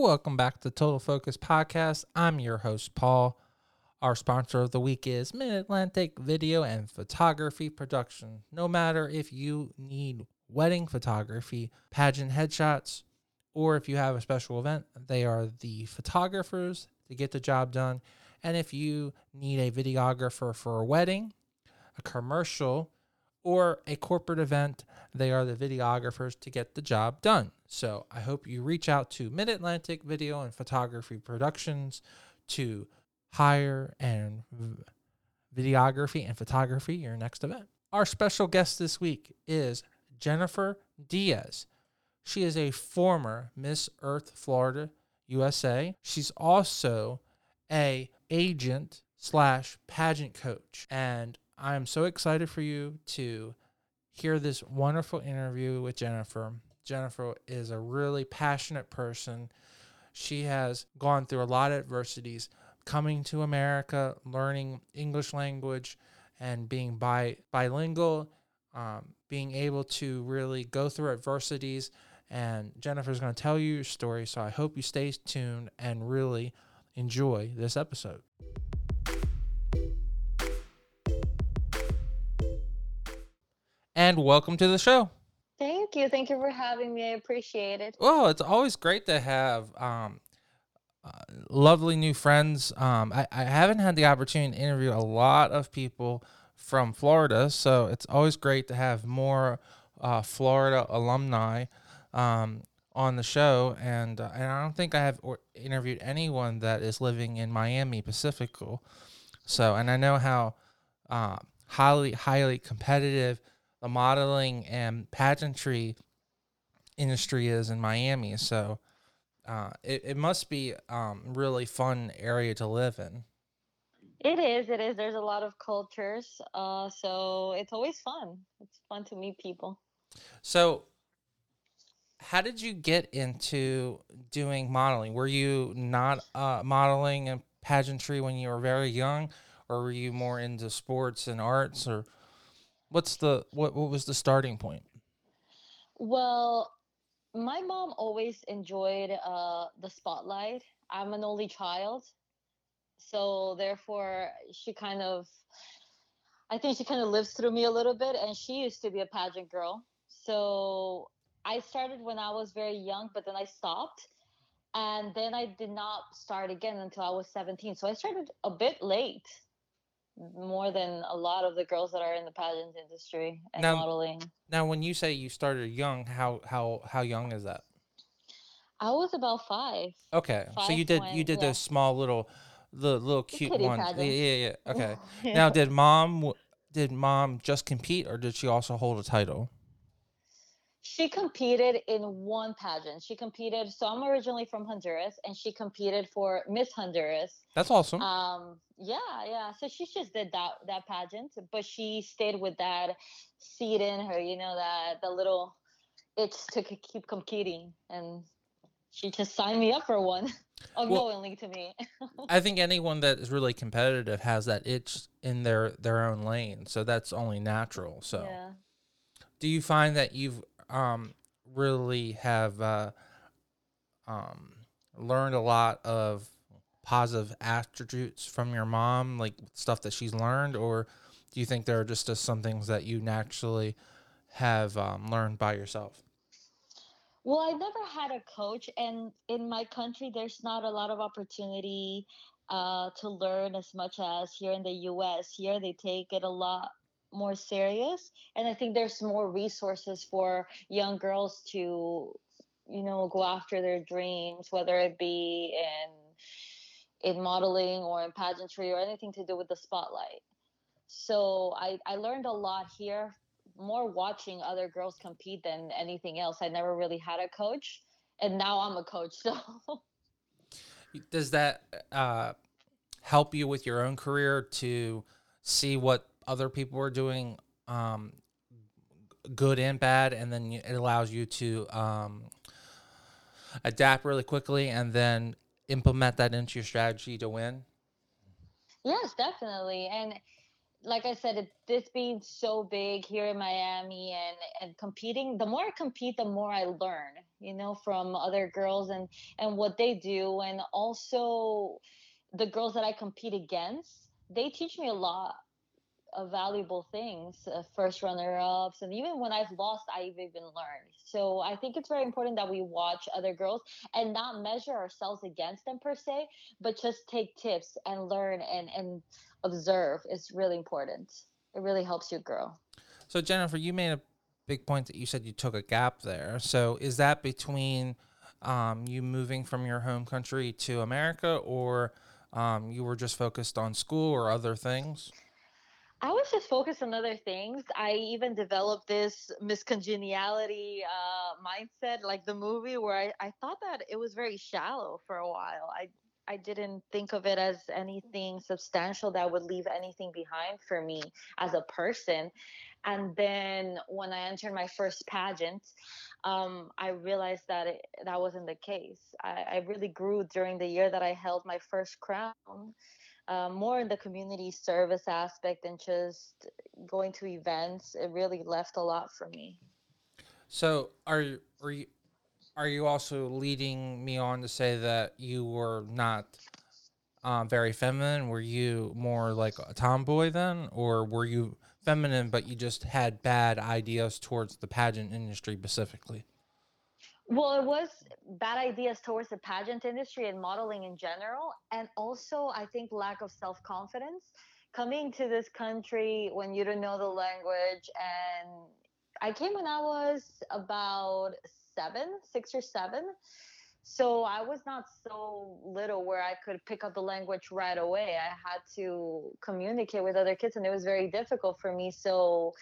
Welcome back to Total Focus Podcast. I'm your host, Paul. Our sponsor of the week is Mid Atlantic Video and Photography Production. No matter if you need wedding photography, pageant headshots, or if you have a special event, they are the photographers to get the job done. And if you need a videographer for a wedding, a commercial, or a corporate event, they are the videographers to get the job done. So I hope you reach out to Mid Atlantic Video and Photography Productions to hire and videography and photography your next event. Our special guest this week is Jennifer Diaz. She is a former Miss Earth Florida USA. She's also a agent slash pageant coach, and I am so excited for you to hear this wonderful interview with Jennifer. Jennifer is a really passionate person. She has gone through a lot of adversities, coming to America, learning English language, and being bi- bilingual, um, being able to really go through adversities. And Jennifer's going to tell you your story. So I hope you stay tuned and really enjoy this episode. And welcome to the show. Thank you. Thank you for having me. I appreciate it. Well, it's always great to have um, uh, lovely new friends. Um, I, I haven't had the opportunity to interview a lot of people from Florida, so it's always great to have more uh, Florida alumni um, on the show. And, uh, and I don't think I have interviewed anyone that is living in Miami Pacifical. So, and I know how uh, highly, highly competitive the modeling and pageantry industry is in Miami. So uh, it, it must be um, really fun area to live in. It is. It is. There's a lot of cultures. Uh, so it's always fun. It's fun to meet people. So how did you get into doing modeling? Were you not uh, modeling and pageantry when you were very young, or were you more into sports and arts, or what's the what what was the starting point? Well, my mom always enjoyed uh, the spotlight. I'm an only child. So therefore, she kind of, I think she kind of lives through me a little bit. And she used to be a pageant girl. So I started when I was very young, but then I stopped. And then I did not start again until I was 17. So I started a bit late, more than a lot of the girls that are in the pageant industry and Now- modeling. Now, when you say you started young, how how how young is that? I was about five. Okay, so you did when- you did yeah. those small little, the little cute ones. Yeah, pageants. yeah, yeah. Okay. Now, did mom did mom just compete, or did she also hold a title? She competed in one pageant. She competed. So I'm originally from Honduras, and she competed for Miss Honduras. That's awesome. Um, yeah, yeah. So she just did that that pageant, but she stayed with that seed in her. You know that the little itch to keep competing, and she just signed me up for one unknowingly to me. I think anyone that is really competitive has that itch in their their own lane, so that's only natural. So, Yeah. do you find that you've um really have uh, um learned a lot of positive attributes from your mom, like stuff that she's learned, or do you think there are just, just some things that you naturally have um, learned by yourself? Well, I never had a coach, and in my country, there's not a lot of opportunity uh, to learn as much as here in the U.S. Here, they take it a lot more serious, and I think there's more resources for young girls to, you know, go after their dreams, whether it be in in modeling or in pageantry or anything to do with the spotlight. So I, I learned a lot here more watching other girls compete than anything else. I never really had a coach, and now I'm a coach. So Does that uh, help you with your own career to see what other people are doing, um, good and bad, and then it allows you to um, adapt really quickly and then implement that into your strategy to win? yes, definitely. And like I said, this being so big here in Miami and and competing, the more I compete, the more I learn, you know, from other girls and and what they do, and also the girls that I compete against. They teach me a lot of valuable things, uh, first runner ups, and even when I've lost, I've even learned. So I think it's very important that we watch other girls and not measure ourselves against them per se, but just take tips and learn and and observe is really important. It really helps you grow. So Jennifer, you made a big point that you said you took a gap there. So is that between um, you moving from your home country to America, or um, you were just focused on school or other things? I was just focused on other things. I even developed this Miss Congeniality uh, mindset, like the movie, where I, I thought that it was very shallow for a while. I I didn't think of it as anything substantial that would leave anything behind for me as a person. And then when I entered my first pageant, um, I realized that it, that wasn't the case. I, I really grew during the year that I held my first crown. Uh, more in the community service aspect and just going to events, it really left a lot for me. So, are you, are you are you also leading me on to say that you were not um, very feminine? Were you more like a tomboy then, or were you feminine but you just had bad ideas towards the pageant industry specifically? Well, it was bad ideas towards the pageant industry and modeling in general, and also I think lack of self confidence. Coming to this country when you don't know the language, and I came when I was about seven, six or seven. So I was not so little where I could pick up the language right away. I had to communicate with other kids, and it was very difficult for me. So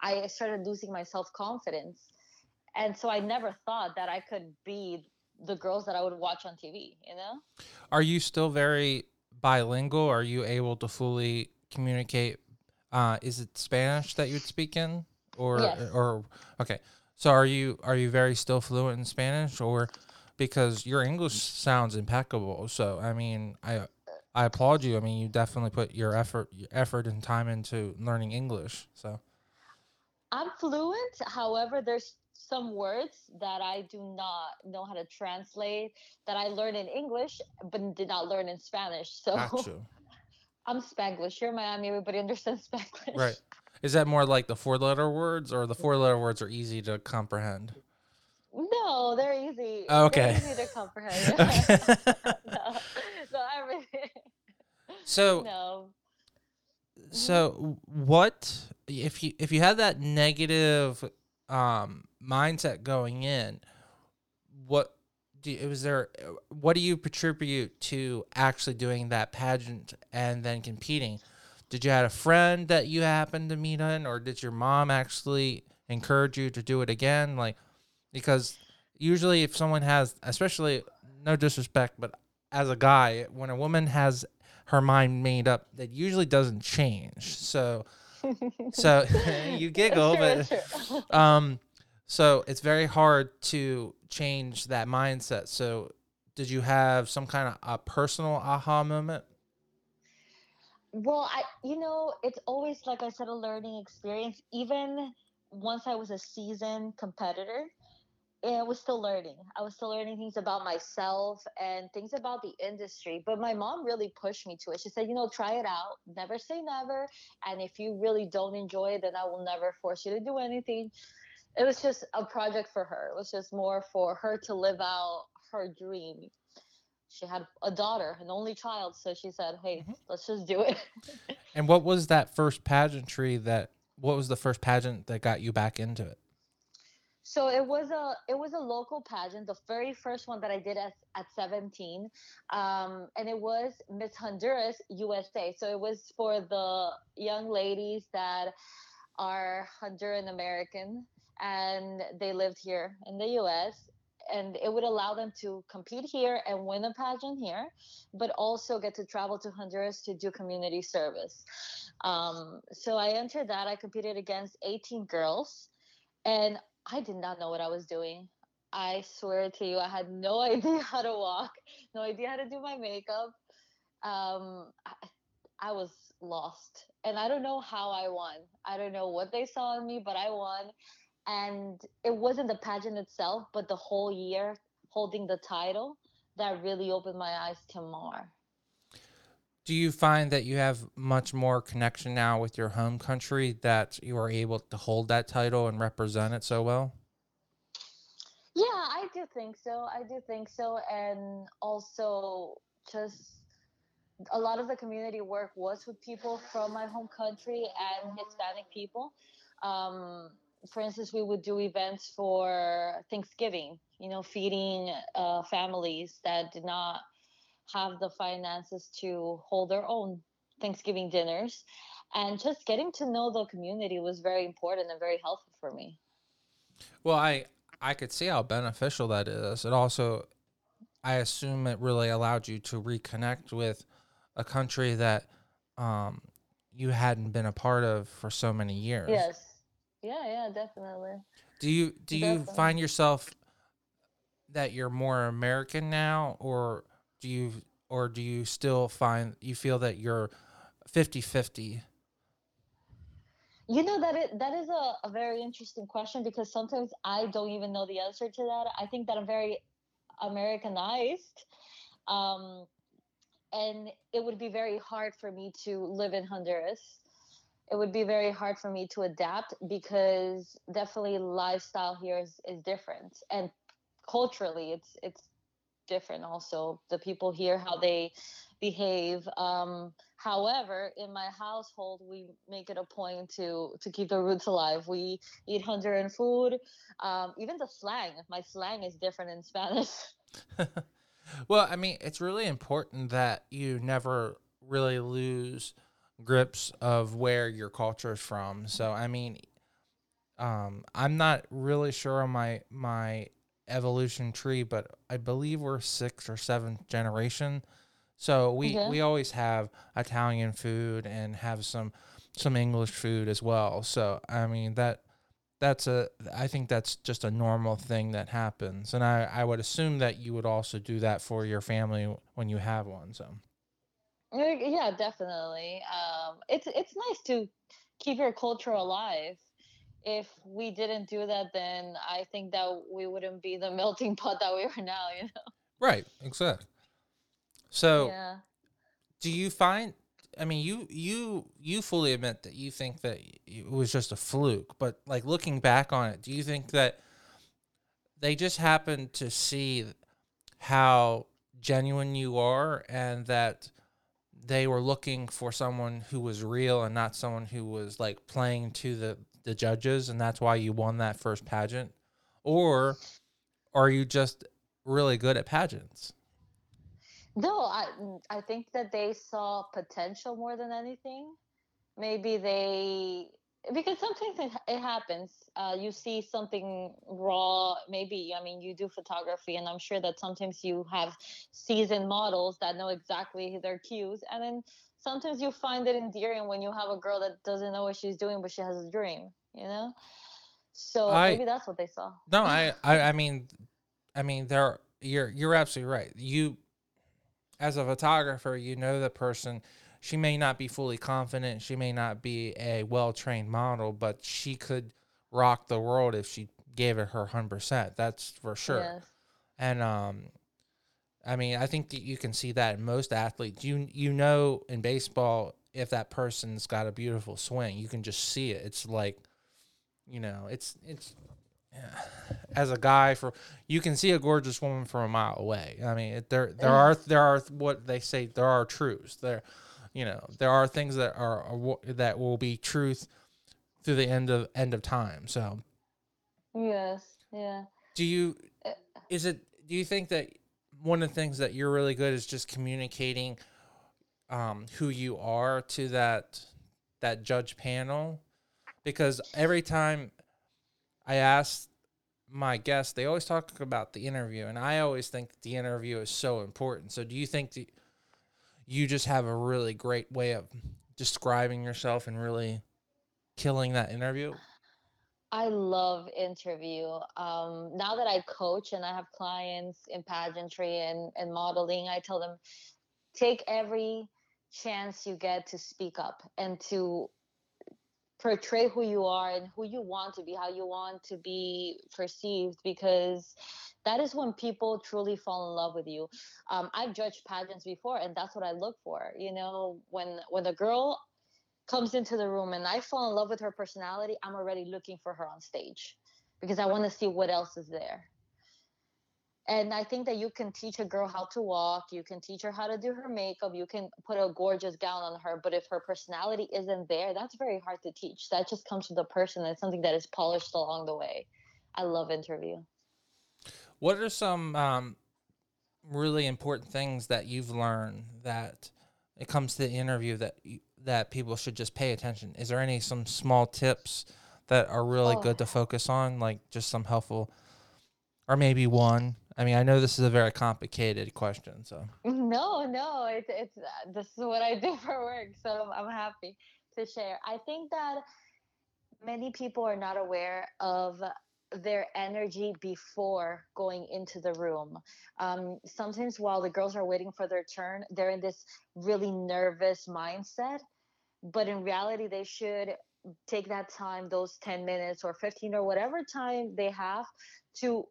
I started losing my self confidence. And so I never thought that I could be the girls that I would watch on TV, you know? Are you still very bilingual? Are you able to fully communicate? Uh, is it Spanish that you'd speak in? Or, Yes. or, okay. So are you are you very still fluent in Spanish or because your English sounds impeccable. So I mean, I I applaud you. I mean, you definitely put your effort your effort and time into learning English. So I'm fluent. However, there's some words that I do not know how to translate that I learned in English but did not learn in Spanish. So got you. I'm Spanglish. Here in Miami, everybody understands Spanglish. Right. Is that more like the four letter words or the four letter words are easy to comprehend? No, they're easy. Okay. They're easy to comprehend. Okay. no, no, everything. So No. So what if you if you had that negative um mindset going in, what do you, was there what do you attribute to actually doing that pageant and then competing? Did you have a friend that you happened to meet in or did your mom actually encourage you to do it again like because usually if someone has especially no disrespect but as a guy when a woman has her mind made up that usually doesn't change so so you giggle but true, that's true. um so it's very hard to change that mindset so did you have some kind of a personal aha moment Well, I, you know, it's always, like I said, a learning experience. Even once I was a seasoned competitor, I was still learning. I was still learning things about myself and things about the industry. But my mom really pushed me to it. She said, you know, try it out. Never say never. And if you really don't enjoy it, then I will never force you to do anything. It was just a project for her. It was just more for her to live out her dream. She had a daughter, an only child. So she said, hey, Mhm. let's just do it. and what was that first pageantry that what was the first pageant that got you back into it So it was a it was a local pageant, the very first one that I did at at 17, um, and it was Miss Honduras USA. So it was for the young ladies that are Honduran American and they lived here in the U.S. And it would allow them to compete here and win a pageant here, but also get to travel to Honduras to do community service. Um, so I entered that. I competed against 18 girls, and I did not know what I was doing. I swear to you, I had no idea how to walk, no idea how to do my makeup. Um, I, I was lost. And I don't know how I won. I don't know what they saw in me, but I won. And it wasn't the pageant itself, but the whole year holding the title that really opened my eyes to more. Do you find that you have much more connection now with your home country that you are able to hold that title and represent it so well? Yeah, I do think so. I do think so. And also, just a lot of the community work was with people from my home country and Hispanic people. Um, for instance, we would do events for Thanksgiving, you know, feeding uh, families that did not have the finances to hold their own Thanksgiving dinners. And just getting to know the community was very important and very helpful for me. Well, I I could see how beneficial that is. It also, I assume, it really allowed you to reconnect with a country that um, you hadn't been a part of for so many years. Yes. Yeah, yeah, definitely. Do you do you Definitely. find yourself that you're more American now or do you or do you still find you feel that you're 50-50? You know that it that is a, a very interesting question because sometimes I don't even know the answer to that. I think that I'm very Americanized. Um, and it would be very hard for me to live in Honduras. It would be very hard for me to adapt because definitely lifestyle here is, is different. And culturally it's it's different also. The people here how they behave um, however in my household we make it a point to to keep the roots alive. We eat honduran food. Um, even the slang my slang is different in spanish well, I mean, it's really important that you never really lose grips of where your culture is from. So, I mean, um, I'm not really sure on my my evolution tree, but I believe we're sixth or seventh generation. So we Okay. we always have Italian food and have some some English food as well. So I mean that that's a I think that's just a normal thing that happens, and I I would assume that you would also do that for your family when you have one. So Yeah, definitely. Um, it's it's nice to keep your culture alive. If we didn't do that, then I think that we wouldn't be the melting pot that we are now. You know. right, exactly. So Yeah. do you find? I mean, you you you fully admit that you think that it was just a fluke, but like looking back on it, do you think that they just happened to see how genuine you are and that they were looking for someone who was real and not someone who was like playing to the the judges and that's why you won that first pageant? Or are you just really good at pageants No, I I think that they saw potential more than anything. Maybe they because sometimes it, it happens. Uh, you see something raw. Maybe I mean you do photography, and I'm sure that sometimes you have seasoned models that know exactly their cues, and then sometimes you find it endearing when you have a girl that doesn't know what she's doing, but she has a dream. You know. So I- maybe that's what they saw. No, I, I, I mean, I mean, there. You're, you're absolutely right. You, as a photographer, you know the person. She may not be fully confident. She may not be a well trained model, but she could rock the world if she gave it her hundred percent. That's for sure. Yes. And um, I mean, I think that you can see that in most athletes. You you know in baseball if that person's got a beautiful swing, you can just see it. It's like, you know, it's it's as a guy for you can see a gorgeous woman from a mile away. I mean, it, there there are there are what they say there are truths there. You know, there are things that are, are that will be truth through the end of end of time. So, Yes. Yeah. do you Uh, is it do you think that one of the things that you're really good is just communicating um, who you are to that that judge panel because every time i ask my guests they always talk about the interview and i always think the interview is so important so do you think that you just have a really great way of describing yourself and really killing that interview I love interview. Um, now that I coach and I have clients in pageantry and, and modeling, I tell them take every chance you get to speak up and to portray who you are and who you want to be, how you want to be perceived, because that is when people truly fall in love with you. Um, I've judged pageants before, and that's what I look for. You know, when when a girl comes into the room and I fall in love with her personality, I'm already looking for her on stage because I want to see what else is there and i think that you can teach a girl how to walk you can teach her how to do her makeup you can put a gorgeous gown on her but if her personality isn't there that's very hard to teach. That just comes to the person and something that is polished along the way. I love interview. What are some um, really important things that you've learned that it comes to the interview that you, that people should just pay attention? Is there any some small tips that are really oh. good to focus on like just some helpful or maybe one I mean, I know this is a very complicated question, so. No, no, it's it's uh, this is what I do for work, so I'm happy to share. I think that many people are not aware of their energy before going into the room. Um, sometimes while the girls are waiting for their turn, they're in this really nervous mindset, but in reality, they should take that time, those 10 minutes or 15 or whatever time they have to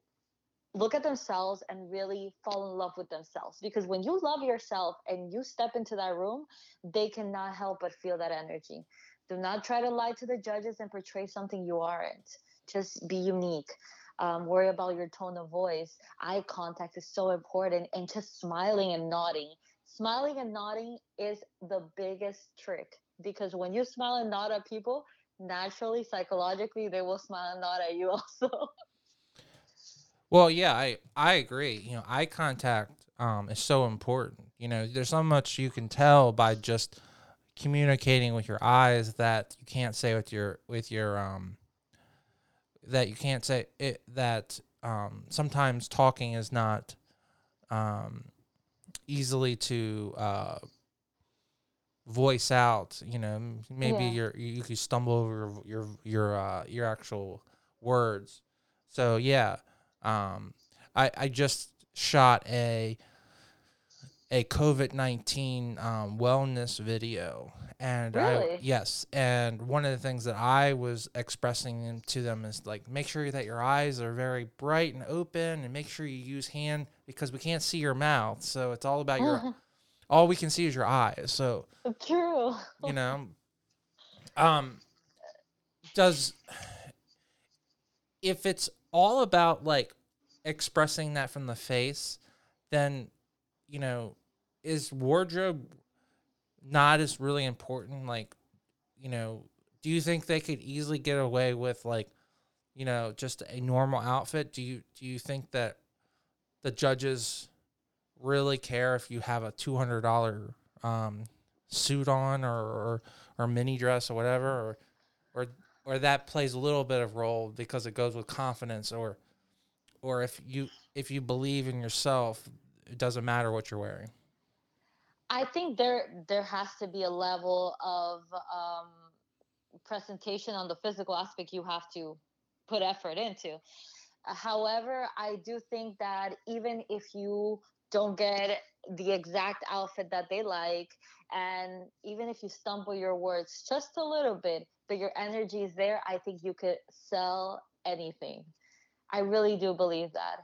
look at themselves and really fall in love with themselves. Because when you love yourself and you step into that room they cannot help but feel that energy. Do not try to lie to the judges and portray something you aren't. Just be unique. Um, worry about your tone of voice. Eye contact is so important. And just smiling and nodding. Smiling and nodding is the biggest trick. Because when you smile and nod at people naturally psychologically they will smile and nod at you also Well, yeah, I I agree. You know, eye contact um, is so important. You know, there's so much you can tell by just communicating with your eyes that you can't say with your with your um that you can't say it that um sometimes talking is not um easily to uh voice out you know maybe yeah. you're you could stumble over your your uh your actual words so yeah um, I I just shot a a COVID nineteen um, wellness video, and really? I yes, and one of the things that I was expressing to them is like make sure that your eyes are very bright and open, and make sure you use hand because we can't see your mouth, so it's all about your all we can see is your eyes. So true, you know, um, does if it's all about like expressing that from the face, then you know, is wardrobe not as really important? Like, you know, do you think they could easily get away with like, you know, just a normal outfit? Do you do you think that the judges really care if you have a two hundred dollar um, suit on or, or or mini dress or whatever, or or or that plays a little bit of role because it goes with confidence or or if you if you believe in yourself it doesn't matter what you're wearing. I think there there has to be a level of um, presentation on the physical aspect you have to put effort into. However i do think that even if you don't get the exact outfit that they like and even if you stumble your words just a little bit but your energy is there, I think you could sell anything. I really do believe that.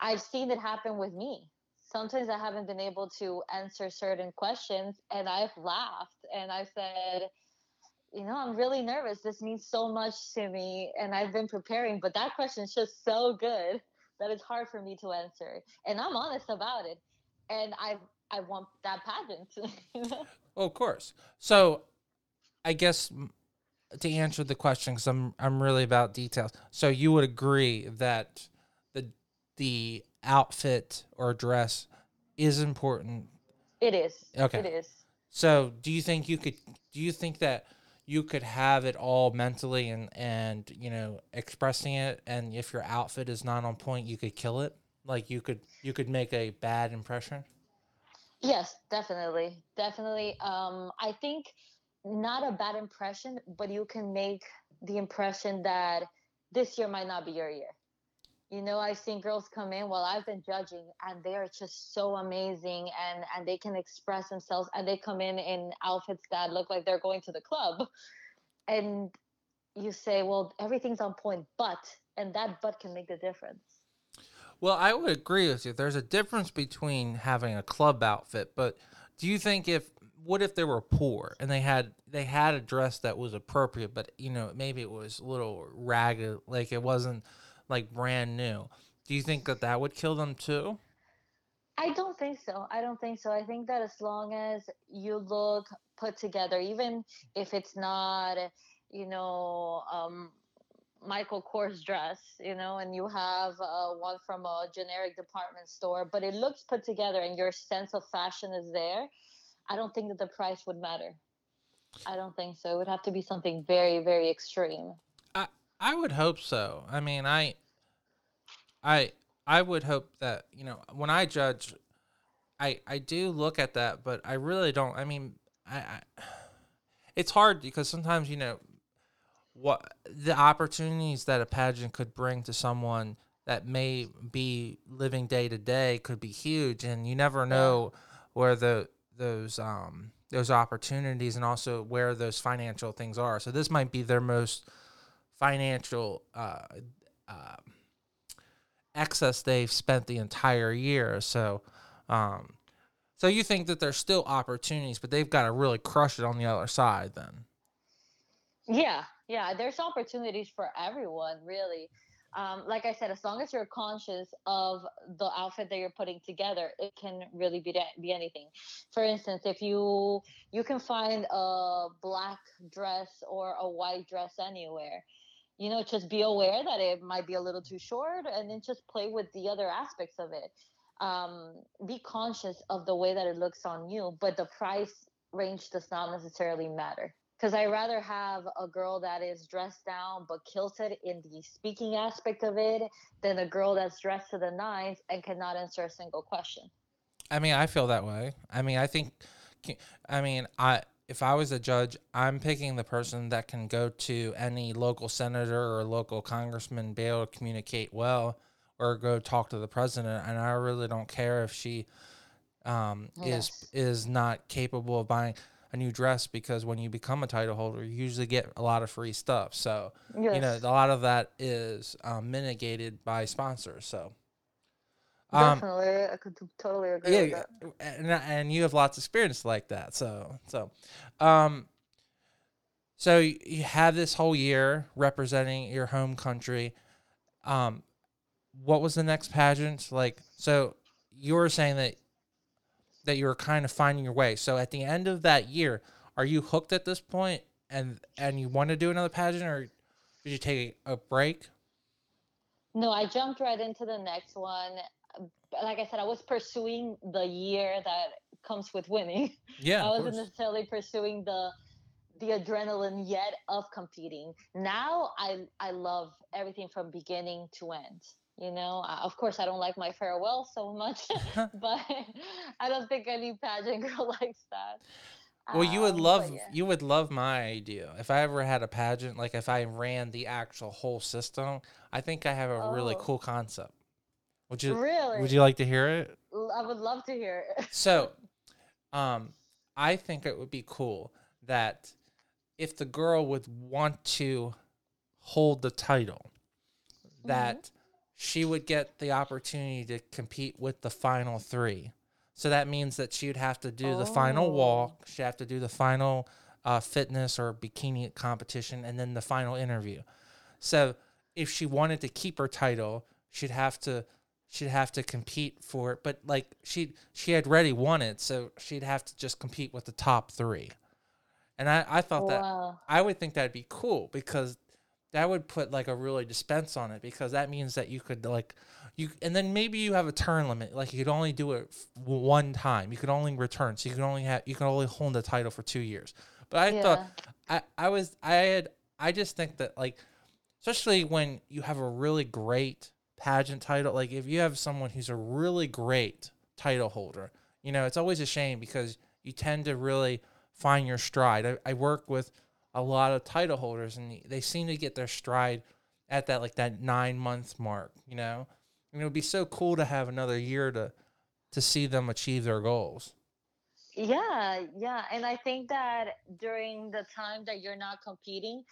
I've seen it happen with me. Sometimes I haven't been able to answer certain questions and I've laughed and I've said, you know, I'm really nervous. This means so much to me and I've been preparing, but that question is just so good that it's hard for me to answer. And I'm honest about it. And I I want that pageant. well, of course. So I guess to answer the question because I'm I'm really about details. So you would agree that the the outfit or dress is important. It is. Okay. It is. So do you think you could do you think that you could have it all mentally and and you know expressing it and if your outfit is not on point you could kill it like you could you could make a bad impression yes definitely definitely um i think not a bad impression, but you can make the impression that this year might not be your year. you know i've seen girls come in while i've been judging and they are just so amazing and and they can express themselves and they come in in outfits that look like they're going to the club. And you say well everything's on point but and that but can make the difference. Well i would agree with you. There's a difference between having a club outfit but do you think if what if they were poor and they had they had a dress that was appropriate but you know maybe it was a little ragged like it wasn't like brand new. Do you think that that would kill them too? I don't think so. I don't think so. I think that as long as you look put together, even if it's not, you know, um, Michael Kors dress, you know, and you have uh, one from a generic department store, but it looks put together and your sense of fashion is there, I don't think that the price would matter. I don't think so. It would have to be something very, very extreme. I I would hope so. I mean, I I I would hope that you know when I judge, I I do look at that, but I really don't. I mean, I, I it's hard because sometimes you know what the opportunities that a pageant could bring to someone that may be living day to day could be huge, and you never know where the those um those opportunities and also where those financial things are. So this might be their most financial uh, uh, excess they've spent the entire year. So, um, so you think that there's still opportunities, but they've got to really crush it on the other side, then? Yeah, yeah. There's opportunities for everyone, really. Um, like I said, as long as you're conscious of the outfit that you're putting together, it can really be be anything. For instance, if you you can find a black dress or a white dress anywhere, you know, just be aware that it might be a little too short and then just play with the other aspects of it. Um, be conscious of the way that it looks on you, but the price range does not necessarily matter. Because I rather have a girl that is dressed down but kilted in the speaking aspect of it than a girl that's dressed to the nines and cannot answer a single question. I mean, I feel that way. I mean, I think, I mean, I if I was a judge, I'm picking the person that can go to any local senator or local congressman, be able to communicate well, or go talk to the president. And I really don't care if she um, yes. is is not capable of buying a new dress because when you become a title holder, you usually get a lot of free stuff. So yes. you know a lot of that is um, mitigated by sponsors. So um, Definitely, I could totally agree. Yeah, with that. and and you have lots of experience like that. So so, um, so you have this whole year representing your home country. Um, what was the next pageant like? So you were saying that that you were kind of finding your way. So at the end of that year, are you hooked at this point, and and you want to do another pageant, or did you take a break? No, I jumped right into the next one like I said, I was pursuing the year that comes with winning. Yeah, I wasn't necessarily pursuing the the adrenaline yet of competing. Now I I love everything from beginning to end. You know, of course I don't like my farewell so much, but I don't think any pageant girl likes that. Well, you would um, love yeah. you would love my idea. If I ever had a pageant, like if I ran the actual whole system, I think I have a oh. really cool concept. Would you really? Would you like to hear it? I would love to hear it. so, um, I think it would be cool that if the girl would want to hold the title, that mm-hmm. She would get the opportunity to compete with the final three. So that means that she would have to do oh. the final walk. She'd have to do the final uh, fitness or bikini competition, and then the final interview. So if she wanted to keep her title, she'd have to she'd have to compete for it. But like she she had already won it, so she'd have to just compete with the top three. And I, I thought wow. that I would think that'd be cool because that would put like a really dispense on it because that means that you could like you and then maybe you have a turn limit like you could only do it one time you could only return so you could only have you can only hold the title for two years but i yeah. thought i i was i had i just think that like especially when you have a really great pageant title. Like if you have someone who's a really great title holder, you know, it's always a shame because you tend to really find your stride. I, I work with a lot of title holders and they seem to get their stride at that like that nine month mark. You know, and it would be so cool to have another year to to see them achieve their goals. Yeah, yeah. And I think that during the time that you're not competing,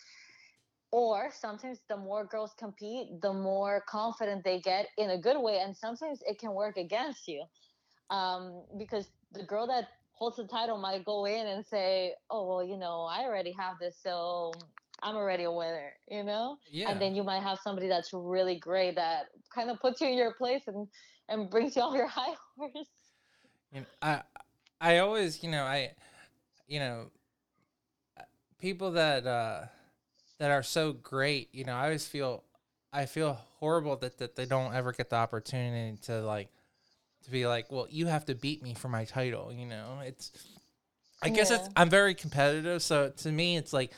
or sometimes the more girls compete, the more confident they get in a good way. And sometimes it can work against you. Um, because the girl that holds the title might go in and say, Oh, well, you know, I already have this, so I'm already a winner, you know? Yeah. And then you might have somebody that's really great that kind of puts you in your place and, and brings you off your high horse. You know, I I always, you know, I you know people that uh that are so great, you know, I always feel I feel horrible that, that they don't ever get the opportunity to like to be like, well, you have to beat me for my title, you know. It's I guess it's I'm very competitive, so to me it's like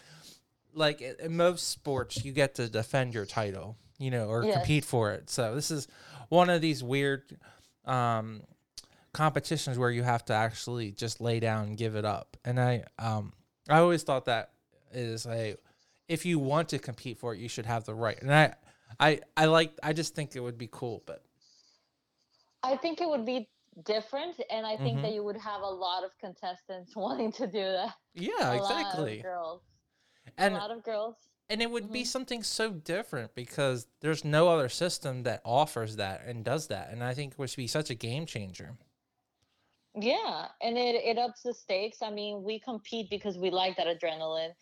like in in most sports you get to defend your title, you know, or Yes. compete for it. So this is one of these weird um competitions where you have to actually just lay down and give it up. And I um I always thought that is a if you want to compete for it, you should have the right. And I I I like I just think it would be cool, but I think it would be different, and I think Mhm. that you would have a lot of contestants wanting to do that. yeah, a lot exactly. of girls. And a lot of girls. and it would be Mhm. something so different because there's no other system that offers that and does that. And I think it would be such a game changer. Yeah, and it it ups the stakes. I mean, we compete because we like that adrenaline,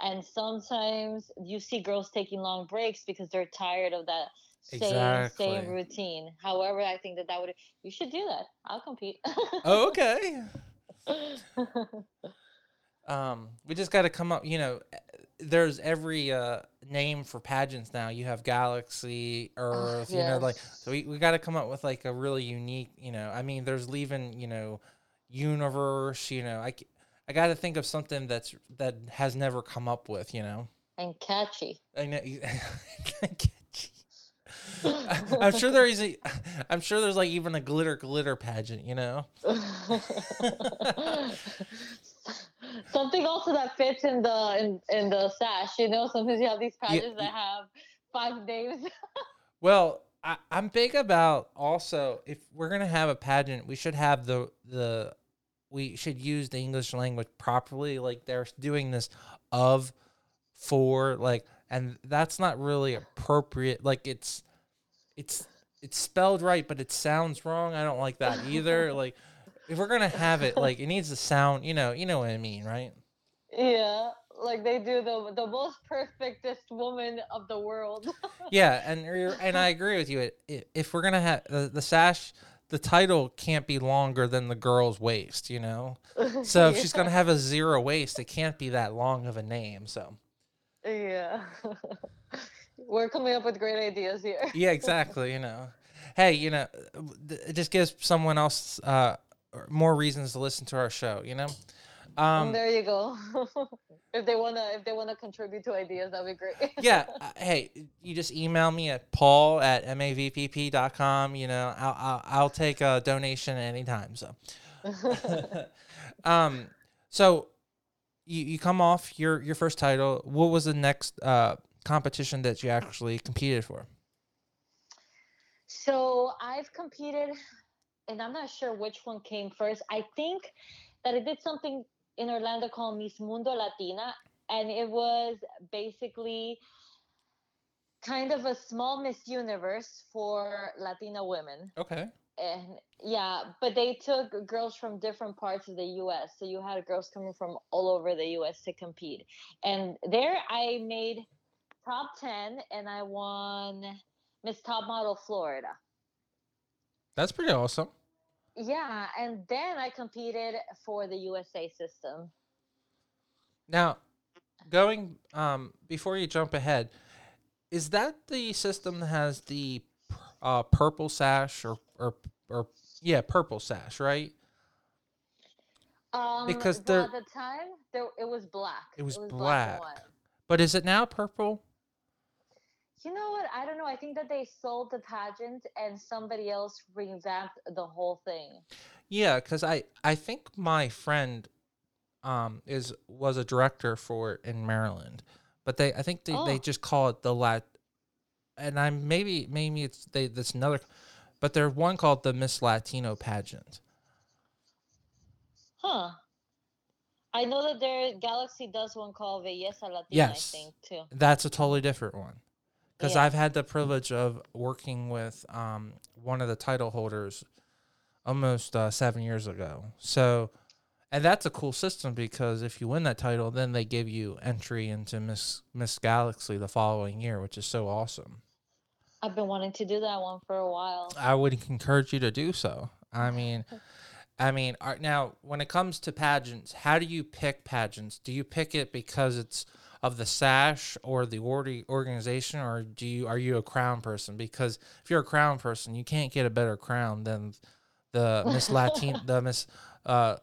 and sometimes you see girls taking long breaks because they're tired of that same Exactly. same routine. However, I think that that would you should do that. I'll compete. Oh, okay. Um, we just got to come up. You know, eh, there's every uh name for pageants now. You have Galaxy, Earth. You know, like so we we got to come up with like a really unique. You know, I mean, there's leaving. You know, universe. You know, I I got to think of something that's that has never come up with. You know, and catchy. I know. I'm sure there is a. I'm sure there's like even a glitter glitter pageant. You know. Something also that fits in the in, in the sash, you know. Sometimes you have these Yeah, pageants y- that have five names. Well, I, I'm big about also if we're gonna have a pageant, we should have the the we should use the English language properly. Like they're doing this of for like, and that's not really appropriate. Like it's it's it's spelled right, but it sounds wrong. I don't like that either. like if we're gonna have it, like it needs to sound. You know, you know what I mean, right? yeah, like they do the the most perfectest woman of the world. Yeah, and and I agree with you. If we're gonna have the, the sash, the title can't be longer than the girl's waist. You know, so if she's gonna have a zero waist, it can't be that long of a name. So Yeah. We're coming up with great ideas here. yeah, exactly. You know, hey, you know, it just gives someone else uh more reasons to listen to our show. You know, um, there you go. if they wanna if they wanna contribute to ideas, that'd be great. yeah. uh, Hey, you just email me at paul at mavpp.com. You know, I'll I'll, I'll take a donation anytime. So. um so you, you come off your your first title what was the next uh competition that you actually competed for So I've competed, and I'm not sure which one came first. I think that I did something in Orlando called Miss Mundo Latina, and it was basically kind of a small Miss Universe for Latina women. okay And yeah, but they took girls from different parts of the US. So you had girls coming from all over the US to compete. And there I made top 10 and I won Miss Top Model Florida. that's pretty awesome Yeah, and then I competed for the USA system. now going um before you jump ahead is that the system that has the uh purple sash or or or yeah purple sash right Um, Because the- at the time there it was black. It was and black. white. but is it now purple You know what? I don't know. I think that they sold the pageant and somebody else revamped the whole thing. Yeah, because I I think my friend um is was a director for it in Maryland, but they I think they, they Oh. just call it the lat and I'm maybe maybe it's they that's another, but there's one called the Miss Latino pageant. Huh. I know that there Galaxy does one called Belleza Latina, Yes. I think too. That's a totally different one. Because Yeah. I've had the privilege of working with um, one of the title holders almost uh, seven years ago. So, and that's a cool system because if you win that title, then they give you entry into Miss Miss Galaxy the following year, which is so awesome. I've been wanting to do that one for a while. I would encourage you to do so. I mean, I mean, now when it comes to pageants, how do you pick pageants? Do you pick it because it's of the sash or the organization, or do you are you a crown person? Because if you're a crown person, you can't get a better crown than the Miss Latin, the Miss, uh,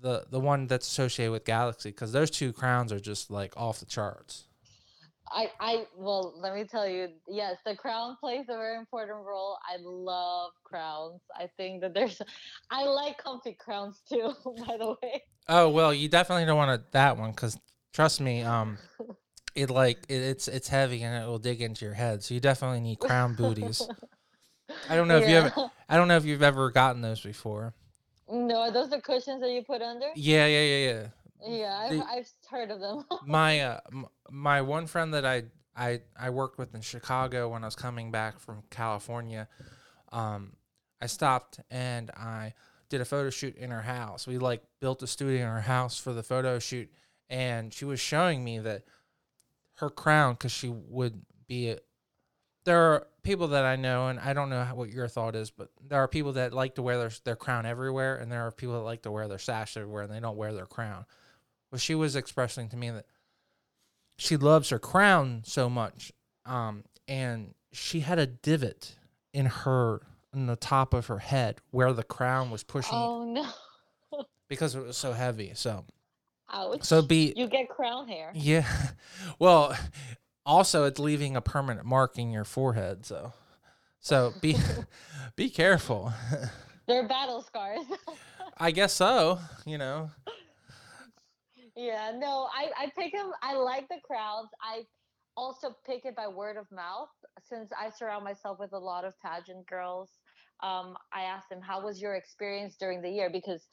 the the one that's associated with Galaxy, because those two crowns are just like off the charts. I, I well, let me tell you, yes, the crown plays a very important role. I love crowns. I think that there's I like comfy crowns too, by the way. Oh well, you definitely don't want to, that one because trust me, um, it like it, it's it's heavy and it will dig into your head. So you definitely need crown booties. I don't know if you ever, I don't know if you've ever gotten those before. No, are those the cushions that you put under? Yeah, yeah, yeah, yeah. Yeah, I've, The- I've heard of them. My uh, m- my one friend that I I I worked with in Chicago when I was coming back from California, um, I stopped and I did a photo shoot in her house. We like built a studio in her house for the photo shoot, and she was showing me that her crown because she would be. A, there are people that I know, and I don't know how, what your thought is, but there are people that like to wear their their crown everywhere, and there are people that like to wear their sash everywhere, and they don't wear their crown. Well, she was expressing to me that she loves her crown so much, um, and she had a divot in her in the top of her head where the crown was pushing oh no. because it was so heavy. So, Ouch. so be you get crown hair. yeah. Well, also it's leaving a permanent mark in your forehead. So, so be be careful. They're battle scars. I guess so. You know. yeah, no, I, I pick them. I like the crowds. I also pick it by word of mouth since I surround myself with a lot of pageant girls. Um, I ask them, how was your experience during the year? Because,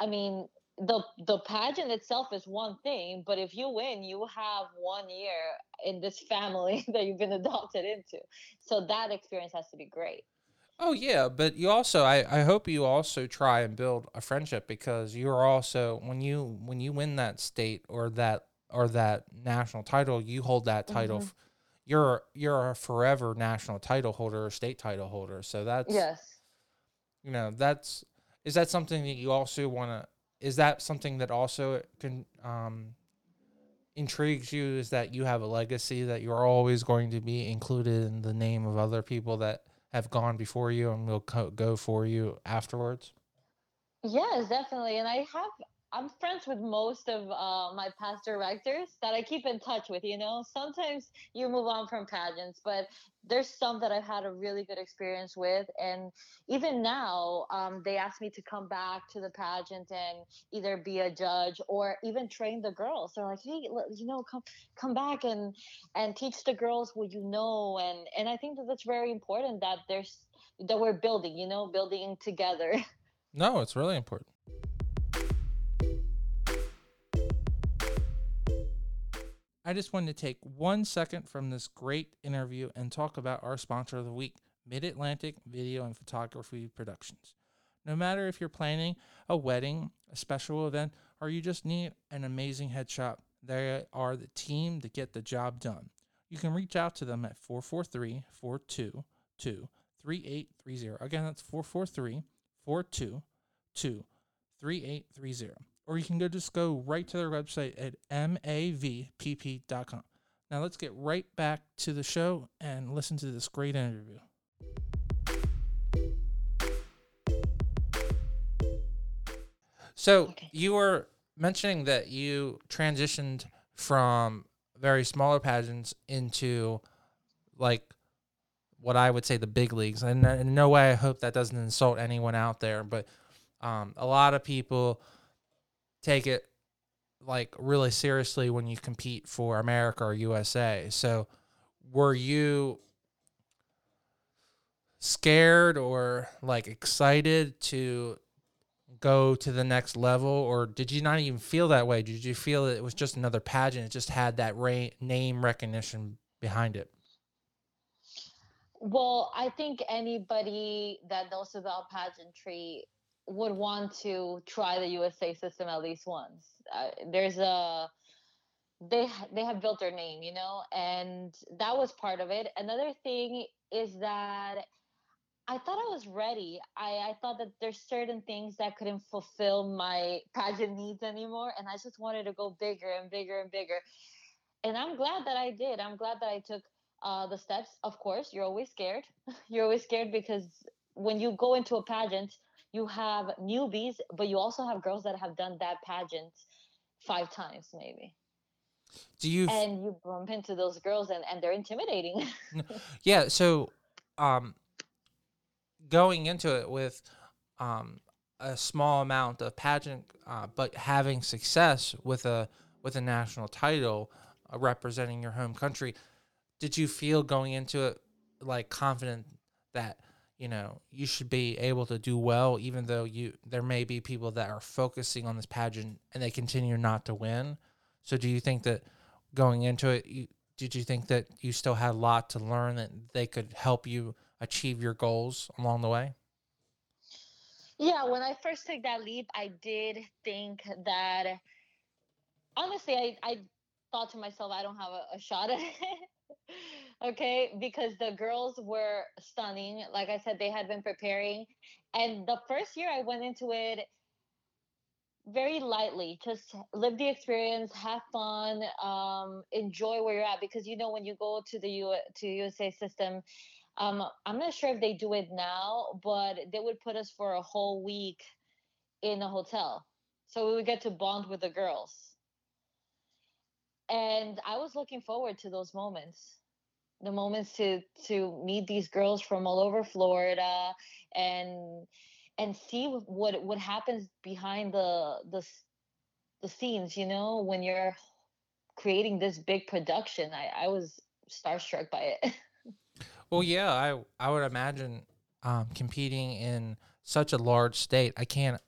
I mean, the the pageant itself is one thing, but if you win, you have one year in this family that you've been adopted into. So that experience has to be great. Oh yeah, but you also I, I hope you also try and build a friendship because you're also when you when you win that state or that or that national title, you hold that title. Mhm. You're you're a forever national title holder or state title holder. So that's Yes. you know that's is that something that you also want to is that something that also can um intrigues you is that you have a legacy that you're always going to be included in the name of other people that have gone before you and will co- go for you afterwards Yes, definitely. And I have, I'm friends with most of uh, my past directors that I keep in touch with. You know, sometimes you move on from pageants, but there's some that I've had a really good experience with. And even now, um, they ask me to come back to the pageant and either be a judge or even train the girls. They're like, hey, you know, come come back and and teach the girls what you know. And and I think that that's very important that there's that we're building. You know, building together. no it's really important I just wanted to take one second from this great interview and talk about our sponsor of the week, Mid Atlantic Video and Photography Productions. No matter if you're planning a wedding, a special event, or you just need an amazing headshot, they are the team to get the job done. You can reach out to them at 443 422 3830. Again, that's 443 422 3830. Or you can go just go right to their website at mavpp.com. Now let's get right back to the show and listen to this great interview. So Okay. you were mentioning that you transitioned from very smaller pageants into like what I would say the big leagues. And in no way I hope that doesn't insult anyone out there, but um, a lot of people take it like really seriously when you compete for America or USA. So were you scared or like excited to go to the next level or did you not even feel that way? Did you feel that it was just another pageant? It just had that ra- name recognition behind it? Well i think anybody that knows about pageantry would want to try the usa system at least once uh, there's a they they have built their name you know and that was part of it another thing is that I thought I was ready. I, I thought that there's certain things that couldn't fulfill my pageant needs anymore. And I just wanted to go bigger and bigger and bigger. And I'm glad that I did. I'm glad that I took uh, the steps. Of course, you're always scared. you're always scared because when you go into a pageant, you have newbies, but you also have girls that have done that pageant five times, maybe. Do you and you bump into those girls and, and they're intimidating. yeah. So, um, going into it with um, a small amount of pageant, uh, but having success with a with a national title uh, representing your home country, did you feel going into it like confident that you know you should be able to do well, even though you there may be people that are focusing on this pageant and they continue not to win. So, do you think that going into it, you, did you think that you still had a lot to learn that they could help you achieve your goals along the way? Yeah, when I first took that leap, I did think that honestly, I, I thought to myself, I don't have a, a shot at it. okay, because the girls were stunning. Like I said, they had been preparing. And the first year I went into it very lightly, just live the experience, have fun, um, enjoy where you're at. Because you know, when you go to the U to USA system, um, I'm not sure if they do it now, but they would put us for a whole week in a hotel. So we would get to bond with the girls. And I was looking forward to those moments. The moments to to meet these girls from all over Florida and and see what what happens behind the the the scenes, you know, when you're creating this big production. I I was starstruck by it. Well, yeah, I I would imagine um, competing in such a large state. I can't.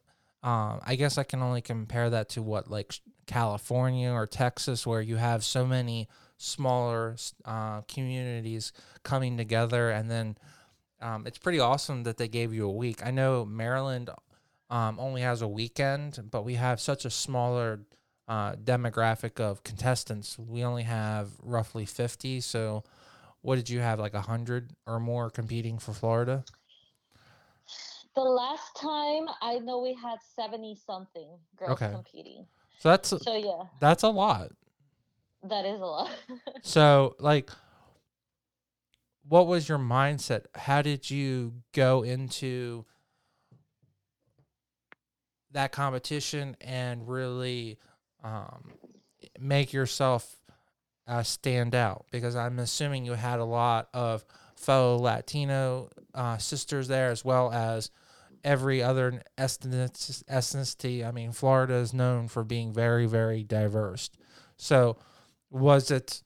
Um, I guess I can only compare that to what like California or Texas, where you have so many smaller uh, communities coming together, and then um, it's pretty awesome that they gave you a week. I know Maryland um, only has a weekend, but we have such a smaller uh, demographic of contestants. We only have roughly fifty, so what did you have like a hundred or more competing for Florida? The last time I know we had seventy something girls okay. competing. So that's so yeah. That's a lot. That is a lot. so like what was your mindset? How did you go into that competition and really um, make yourself uh, stand out? Because I'm assuming you had a lot of fellow Latino uh, sisters there, as well as every other ethnicity. I mean, Florida is known for being very, very diverse. So, was it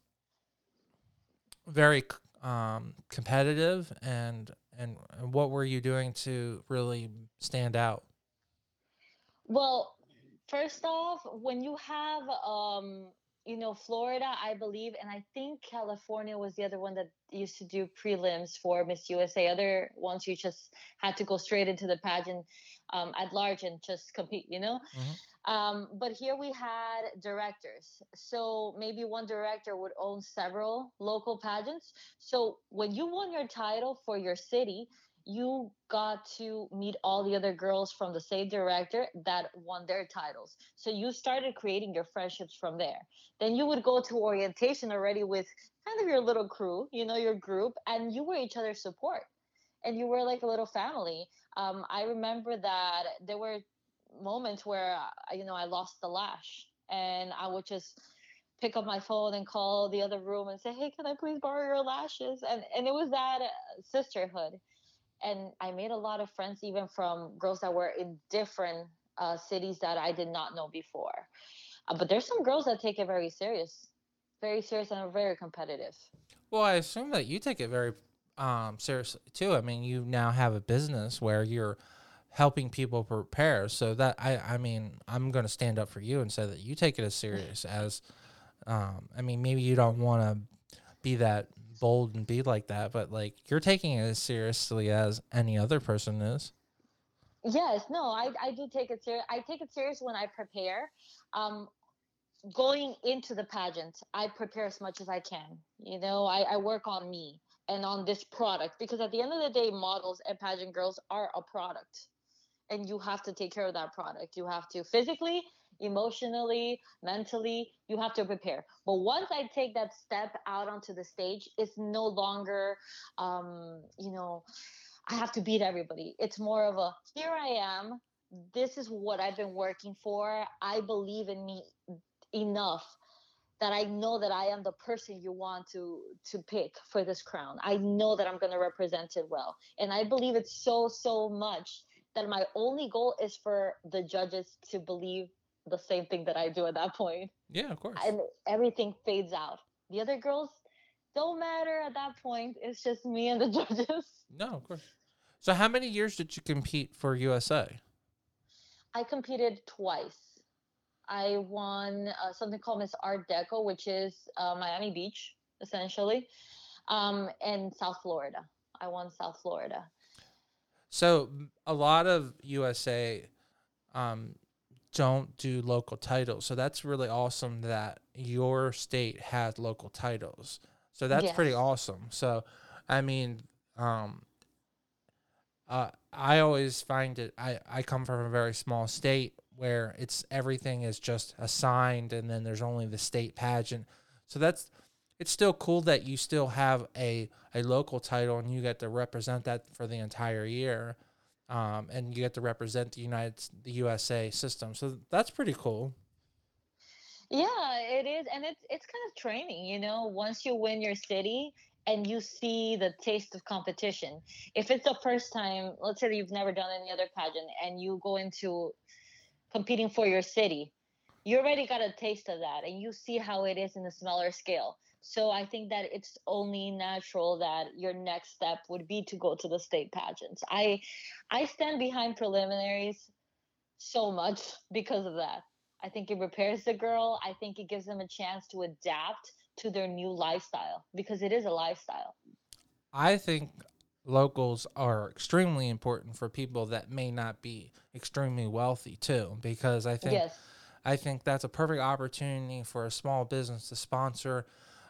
very um, competitive, and and what were you doing to really stand out? Well, first off, when you have um, you know, Florida, I believe, and I think California was the other one that used to do prelims for Miss USA. Other ones you just had to go straight into the pageant um, at large and just compete, you know? Mm-hmm. Um, but here we had directors. So maybe one director would own several local pageants. So when you won your title for your city, you got to meet all the other girls from the same director that won their titles. So you started creating your friendships from there. Then you would go to orientation already with kind of your little crew, you know, your group, and you were each other's support. And you were like a little family. Um, I remember that there were moments where, uh, you know, I lost the lash and I would just pick up my phone and call the other room and say, "Hey, can I please borrow your lashes?" And and it was that uh, sisterhood and I made a lot of friends even from girls that were in different uh, cities that I did not know before. Uh, but there's some girls that take it very serious, very serious and are very competitive. Well, I assume that you take it very um, seriously too. I mean, you now have a business where you're helping people prepare. So that I, I mean, I'm going to stand up for you and say that you take it as serious as. Um, I mean, maybe you don't want to be that bold and be like that, but like you're taking it as seriously as any other person is. Yes, no, I, I do take it serious. I take it serious when I prepare. Um, going into the pageant, I prepare as much as I can. You know, I, I work on me and on this product because at the end of the day, models and pageant girls are a product. And you have to take care of that product. You have to physically, emotionally, mentally, you have to prepare. But once I take that step out onto the stage, it's no longer, um, you know, I have to beat everybody. It's more of a here I am. This is what I've been working for. I believe in me enough that I know that I am the person you want to to pick for this crown. I know that I'm going to represent it well. And I believe it so so much that my only goal is for the judges to believe the same thing that I do at that point. Yeah, of course. And everything fades out. The other girls don't matter at that point. It's just me and the judges. No, of course. So how many years did you compete for USA? I competed twice. I won uh, something called Miss Art Deco, which is uh, Miami Beach, essentially, um, and South Florida. I won South Florida. So a lot of USA um, don't do local titles. So that's really awesome that your state has local titles. So that's yes. pretty awesome. So, I mean, um, uh, I always find it. I I come from a very small state where it's everything is just assigned and then there's only the state pageant. So that's it's still cool that you still have a, a local title and you get to represent that for the entire year. Um, and you get to represent the United the USA system. So that's pretty cool. Yeah, it is, and it's it's kind of training. You know, once you win your city and you see the taste of competition. If it's the first time, let's say you've never done any other pageant, and you go into competing for your city, you already got a taste of that and you see how it is in a smaller scale. So I think that it's only natural that your next step would be to go to the state pageants. I I stand behind preliminaries so much because of that. I think it prepares the girl. I think it gives them a chance to adapt to their new lifestyle because it is a lifestyle. I think locals are extremely important for people that may not be extremely wealthy too because I think yes. I think that's a perfect opportunity for a small business to sponsor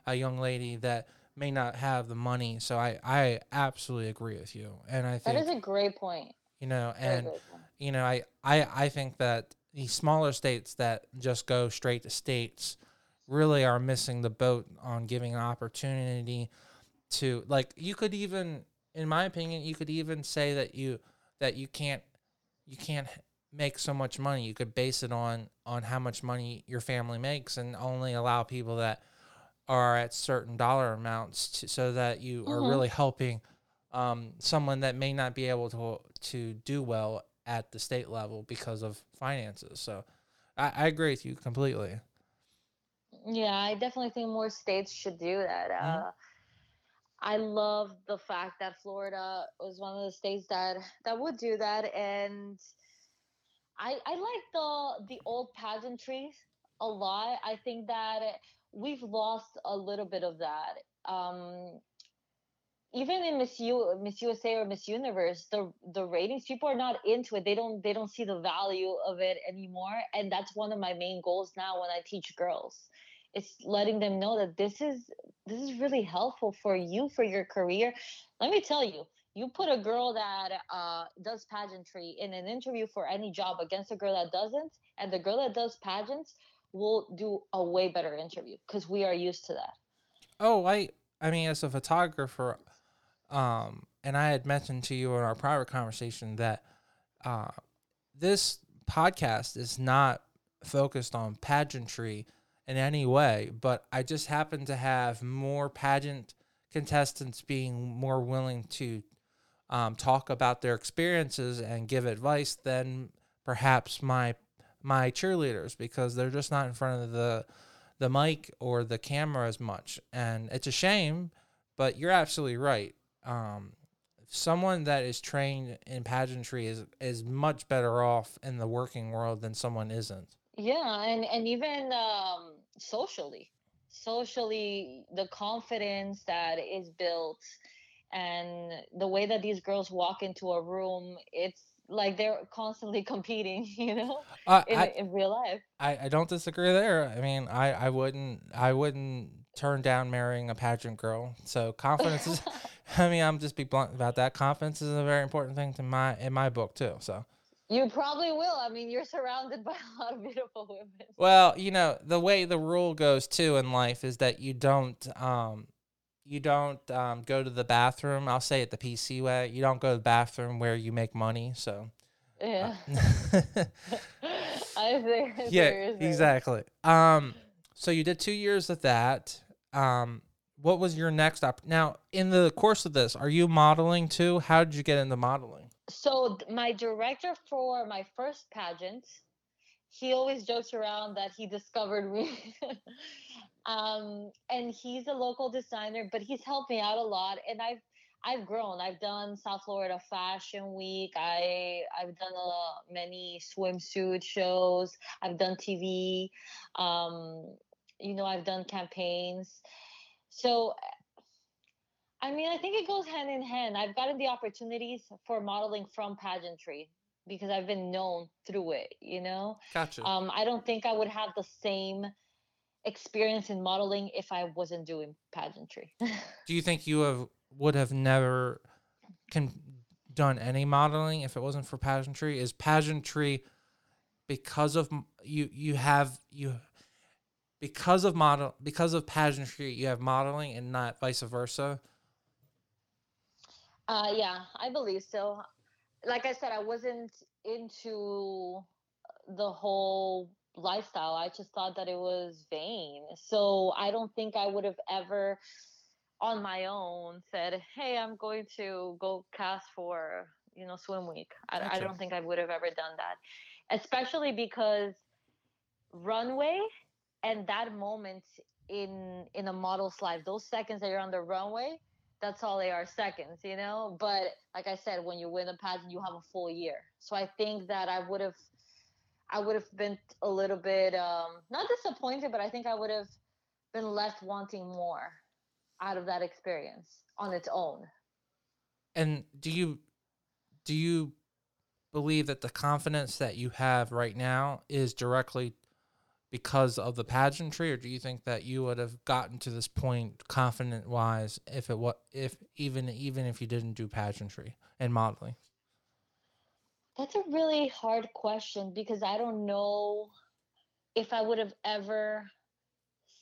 a young lady that may not have the money. So I I absolutely agree with you. And I think That is a great point. You know, and you know, I I I think that the smaller states that just go straight to states really are missing the boat on giving an opportunity to like you could even in my opinion, you could even say that you that you can't you can't make so much money. You could base it on on how much money your family makes, and only allow people that are at certain dollar amounts to, so that you mm-hmm. are really helping um, someone that may not be able to to do well at the state level because of finances. So I, I agree with you completely. Yeah, I definitely think more states should do that. Mm-hmm. Uh, I love the fact that Florida was one of the states that that would do that, and I I like the the old pageantry a lot. I think that we've lost a little bit of that. Um, even in Miss U, Miss USA or Miss Universe, the the ratings people are not into it. They don't they don't see the value of it anymore, and that's one of my main goals now when I teach girls it's letting them know that this is this is really helpful for you for your career let me tell you you put a girl that uh, does pageantry in an interview for any job against a girl that doesn't and the girl that does pageants will do a way better interview because we are used to that. Oh i i mean as a photographer um and i had mentioned to you in our private conversation that uh this podcast is not focused on pageantry in any way, but I just happen to have more pageant contestants being more willing to um, talk about their experiences and give advice than perhaps my my cheerleaders because they're just not in front of the the mic or the camera as much, and it's a shame but you're absolutely right. Um, someone that is trained in pageantry is is much better off in the working world than someone isn't. Yeah, and and even um, socially, socially, the confidence that is built, and the way that these girls walk into a room, it's like they're constantly competing, you know, Uh, in I, in real life. I I don't disagree there. I mean, I I wouldn't I wouldn't turn down marrying a pageant girl. So confidence is. I mean, I'm just be blunt about that. Confidence is a very important thing to my in my book too. So. You probably will. I mean, you're surrounded by a lot of beautiful women. Well, you know, the way the rule goes too in life is that you don't um you don't um go to the bathroom. I'll say it the PC way. You don't go to the bathroom where you make money. So Yeah. I think. Yeah, exactly. Um so you did 2 years of that. Um what was your next up? Now, in the course of this, are you modeling too? How did you get into modeling? So my director for my first pageant, he always jokes around that he discovered me. um, and he's a local designer, but he's helped me out a lot. And I've I've grown. I've done South Florida Fashion Week. I I've done uh, many swimsuit shows. I've done TV. Um, you know, I've done campaigns. So I mean, I think it goes hand in hand. I've gotten the opportunities for modeling from pageantry because I've been known through it, you know? Gotcha. Um, I don't think I would have the same experience in modeling if I wasn't doing pageantry. Do you think you have would have never can done any modeling if it wasn't for pageantry? Is pageantry because of you you have you because of model because of pageantry you have modeling and not vice versa? uh, yeah, I believe so. Like I said, I wasn't into the whole lifestyle. I just thought that it was vain. So I don't think I would have ever on my own said, "Hey, I'm going to go cast for you know swim week." I, I don't think I would have ever done that, especially because runway and that moment in in a model's life, those seconds that you're on the runway, that's all they are seconds, you know. But like I said, when you win a pageant, you have a full year. So I think that I would have. I would have been a little bit um, not disappointed, but I think I would have been left wanting more out of that experience on its own. And do you do you believe that the confidence that you have right now is directly because of the pageantry or do you think that you would have gotten to this point confident wise if it what if even even if you didn't do pageantry and modeling That's a really hard question because I don't know if I would have ever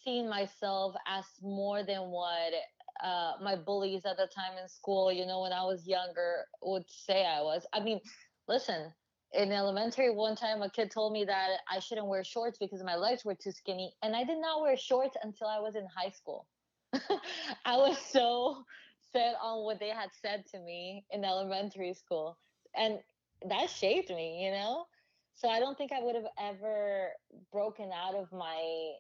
seen myself as more than what uh, my bullies at the time in school, you know, when I was younger, would say I was. I mean, listen, in elementary, one time a kid told me that I shouldn't wear shorts because my legs were too skinny. And I did not wear shorts until I was in high school. I was so set on what they had said to me in elementary school. And that shaped me, you know? So I don't think I would have ever broken out of my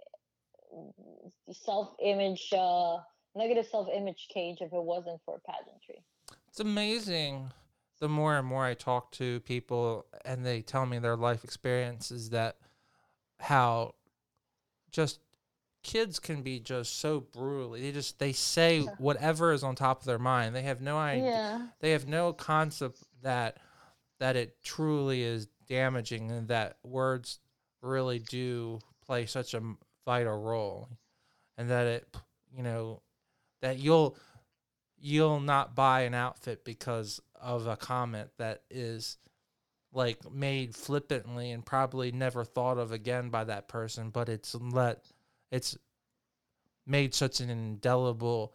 self image, uh, negative self image cage if it wasn't for pageantry. it's amazing the more and more i talk to people and they tell me their life experiences that how just kids can be just so brutally they just they say whatever is on top of their mind they have no idea Yeah. they have no concept that that it truly is damaging and that words really do play such a vital role. And that it you know that you'll you'll not buy an outfit because of a comment that is like made flippantly and probably never thought of again by that person but it's let it's made such an indelible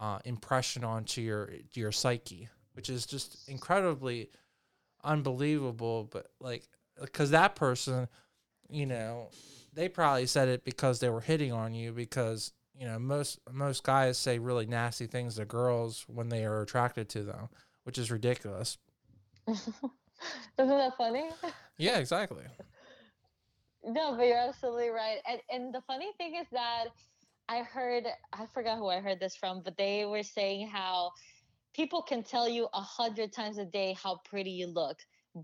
uh, impression onto your your psyche which is just incredibly unbelievable but like because that person you know they probably said it because they were hitting on you because you know most most guys say really nasty things to girls when they are attracted to them which is ridiculous Isn't that funny? yeah exactly No, but you're absolutely right. And and the funny thing is that I heard I forgot who I heard this from, but they were saying how people can tell you a hundred times a day how pretty you look,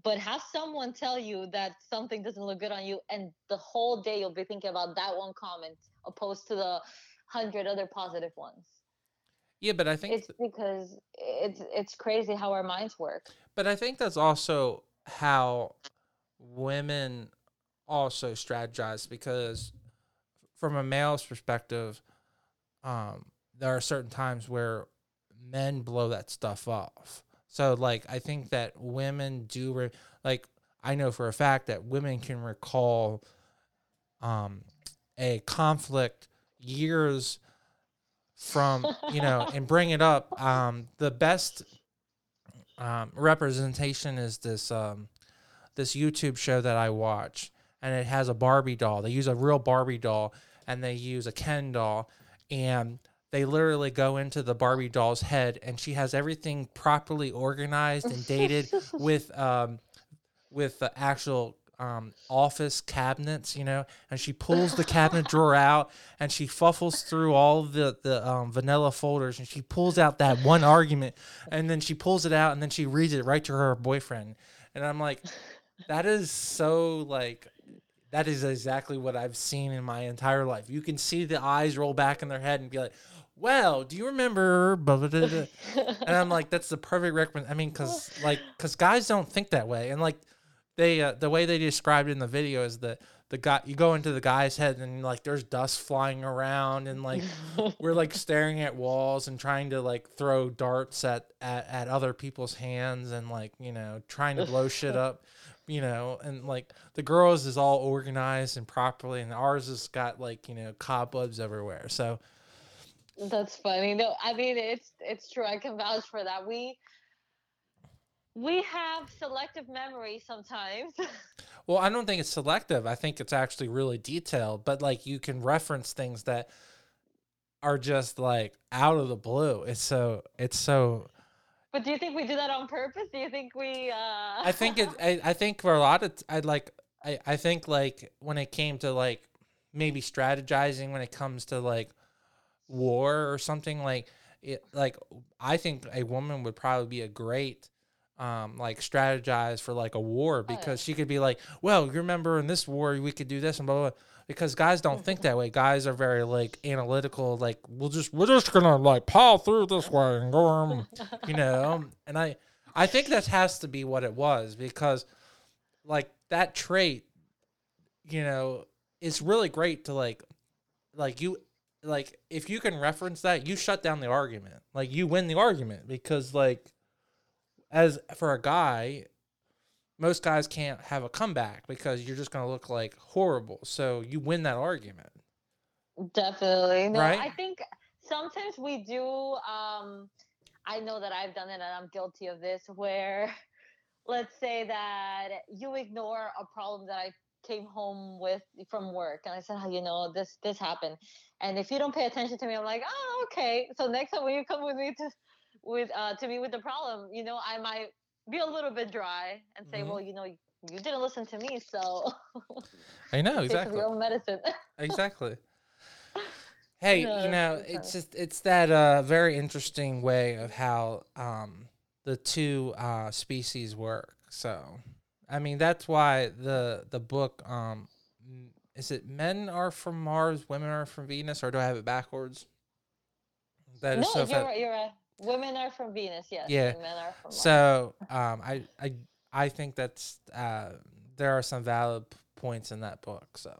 but have someone tell you that something doesn't look good on you, and the whole day you'll be thinking about that one comment opposed to the hundred other positive ones. Yeah, but I think It's because it's it's crazy how our minds work. but I think that's also how women also strategize because from a male's perspective, um, there are certain times where men blow that stuff off. So like I think that women do re- like I know for a fact that women can recall um a conflict years from you know and bring it up um the best um representation is this um this YouTube show that I watch and it has a Barbie doll. They use a real Barbie doll and they use a Ken doll and they literally go into the Barbie doll's head and she has everything properly organized and dated with um with the actual um, office cabinets, you know, and she pulls the cabinet drawer out and she fuffles through all the the um, vanilla folders and she pulls out that one argument and then she pulls it out and then she reads it right to her boyfriend and I'm like, that is so like that is exactly what I've seen in my entire life. You can see the eyes roll back in their head and be like, "Well, do you remember?" blah, blah, blah, blah." and I'm like, that's the perfect recommend. I mean, because like, because guys don't think that way, and like, they uh, the way they described it in the video is that the guy you go into the guy's head and like there's dust flying around and like we're like staring at walls and trying to like throw darts at at, at other people's hands and like you know trying to blow shit up you know and like the girls is all organized and properly and ours has got like you know cobwebs everywhere so That's funny. No, I mean it's it's true. I can vouch for that. We we have selective memory sometimes. Well, I don't think it's selective. I think it's actually really detailed, but like you can reference things that are just like out of the blue. It's so it's so but do you think we do that on purpose? Do you think we? uh I think it I, I think for a lot of I like I I think like when it came to like maybe strategizing when it comes to like war or something like it like I think a woman would probably be a great um like strategize for like a war yeah. because she could be like, well, you remember in this war we could do this and blah blah. blah. Because guys don't think that way. Guys are very like analytical. Like we'll just we're just gonna like pile through this way and go, um, you know. And I I think that has to be what it was because like that trait, you know, it's really great to like like you like if you can reference that, you shut down the argument. Like you win the argument because like as for a guy, most guys can't have a comeback because you're just going to look like horrible. So you win that argument. Definitely. No, Right? I think sometimes we do um I know that I've done it and I'm guilty of this where let's say that you ignore a problem that I came home with from work and I said, oh, you know, this this happened. And if you don't pay attention to me, I'm like, oh, okay. So next time when you come with me to with uh to me with the problem, you know, I might be a little bit dry and say, Mhm. well, you know, you didn't listen to me, so I know exactly. your own medicine. exactly. Hey, No, you know, that's it's just it's that uh very interesting way of how um the two uh species work. So, I mean, that's why the the book um is it men are from Mars, women are from Venus, or do I have it backwards? That no, is so you're fa-. You're right. Women are from Venus. Yes. Yeah, Men are from. So, um, I I I think that's uh there are some valid points in that book. So,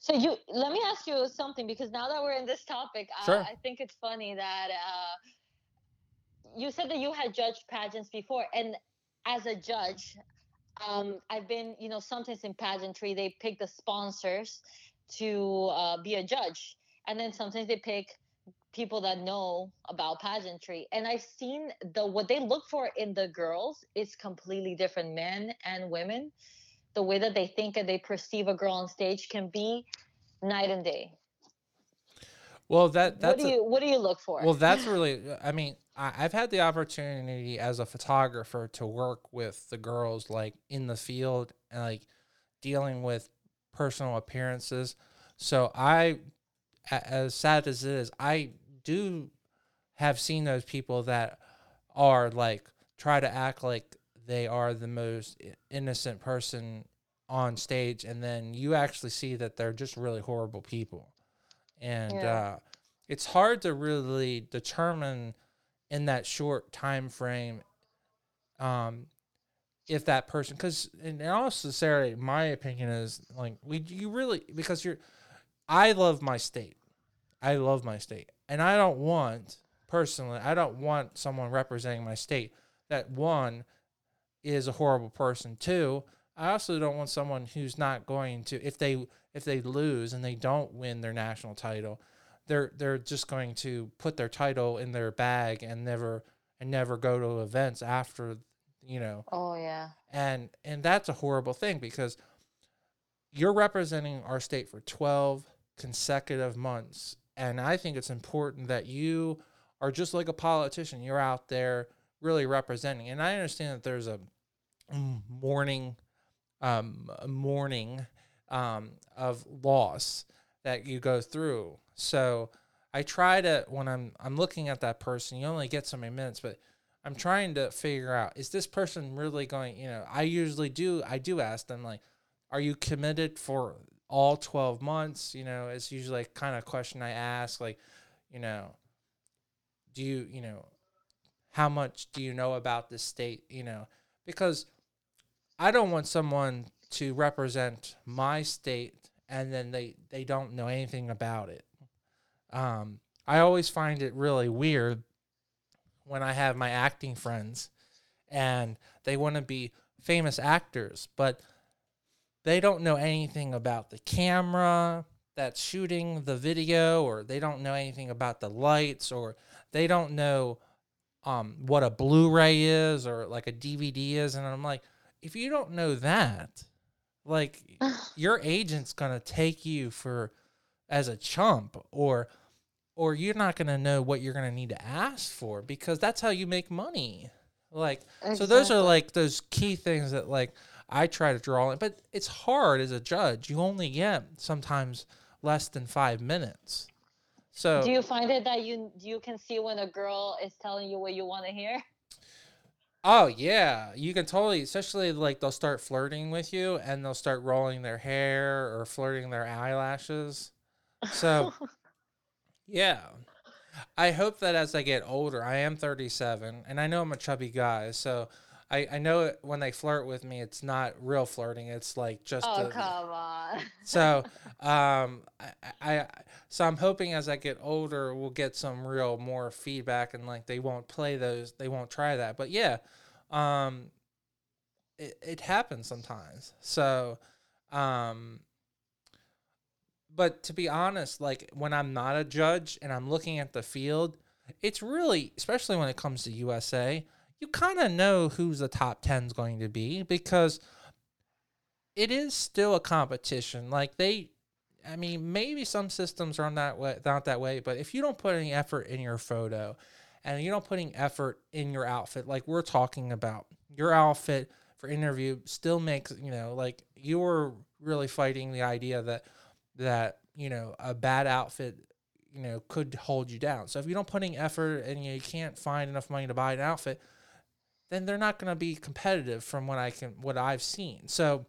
So you let me ask you something because now that we're in this topic, Sure. I, I think it's funny that uh, you said that you had judged pageants before, and as a judge, um, I've been, you know, sometimes in pageantry they pick the sponsors to uh, be a judge, and then sometimes they pick people that know about pageantry. And i've seen the what they look for in the girls is completely different men and women. The way that they think and they perceive a girl on stage can be night and day. Well, that what that's do a- you what do you look for? Well, that's really. I mean, I've had the opportunity as a photographer to work with the girls, like in the field, and like dealing with personal appearances. So I, as sad as it is, I do have seen those people that are like try to act like they are the most innocent person on stage and then you actually see that they're just really horrible people and Yeah. uh, it's hard to really determine in that short time frame um, if that person because in all sincerity my opinion is like we you really because you're i love my state. I love my state. And i don't want personally i don't want someone representing my state that one is a horrible person. Two i also don't want someone who's not going to if they if they lose and they don't win their national title they're they're just going to put their title in their bag and never and never go to events after you know. Oh yeah. and and that's a horrible thing because you're representing our state for 12 consecutive months. And i think it's important that you are just like a politician. You're out there really representing. And i understand that there's a mourning um mourning um of loss that you go through. So i try to when i'm i'm looking at that person you only get so many minutes but I'm trying to figure out is this person really going, you know, I usually do I do ask them like are you committed for all 12 months, you know, it's usually kind of question I ask like, you know, do you, you know, how much do you know about this state, you know, because I don't want someone to represent my state and then they they don't know anything about it. Um I always find it really weird when I have my acting friends and they want to be famous actors, but they don't know anything about the camera that's shooting the video, or they don't know anything about the lights, or they don't know um, what a Blu ray is or like a DVD is. And I'm like, if you don't know that, like your agent's to take you for as a chump or or you're not to know what you're to need to ask for because that's how you make money. Like, so those are like those key things that like I try to draw in, but it's hard as a judge. You only get sometimes less than five minutes. So Do you find it that you you can see when a girl is telling you what you want to hear? Oh yeah, you can totally, especially like they'll start flirting with you and they'll start rolling their hair or flirting their eyelashes. So yeah, I hope that as I get older, I am 37 and I know I'm a chubby guy, so I I know when they flirt with me, it's not real flirting. It's like just oh a- come on. so um I, I so i'm hoping as i get older we'll get some real more feedback and like they won't play those they won't try that but yeah um it, it happens sometimes so um but to be honest like when i'm not a judge and i'm looking at the field it's really especially when it comes to usa you kind of know who's the top 10 is going to be because it is still a competition. Like they, I mean, maybe some systems are not way, not that way, but if you don't put any effort in your photo, and you don't put any effort in your outfit, like we're talking about, your outfit for interview still makes you know like you're really fighting the idea that that you know a bad outfit you know could hold you down. So if you don't put any effort and you can't find enough money to buy an outfit, then they're not going to be competitive from what I can what I've seen. So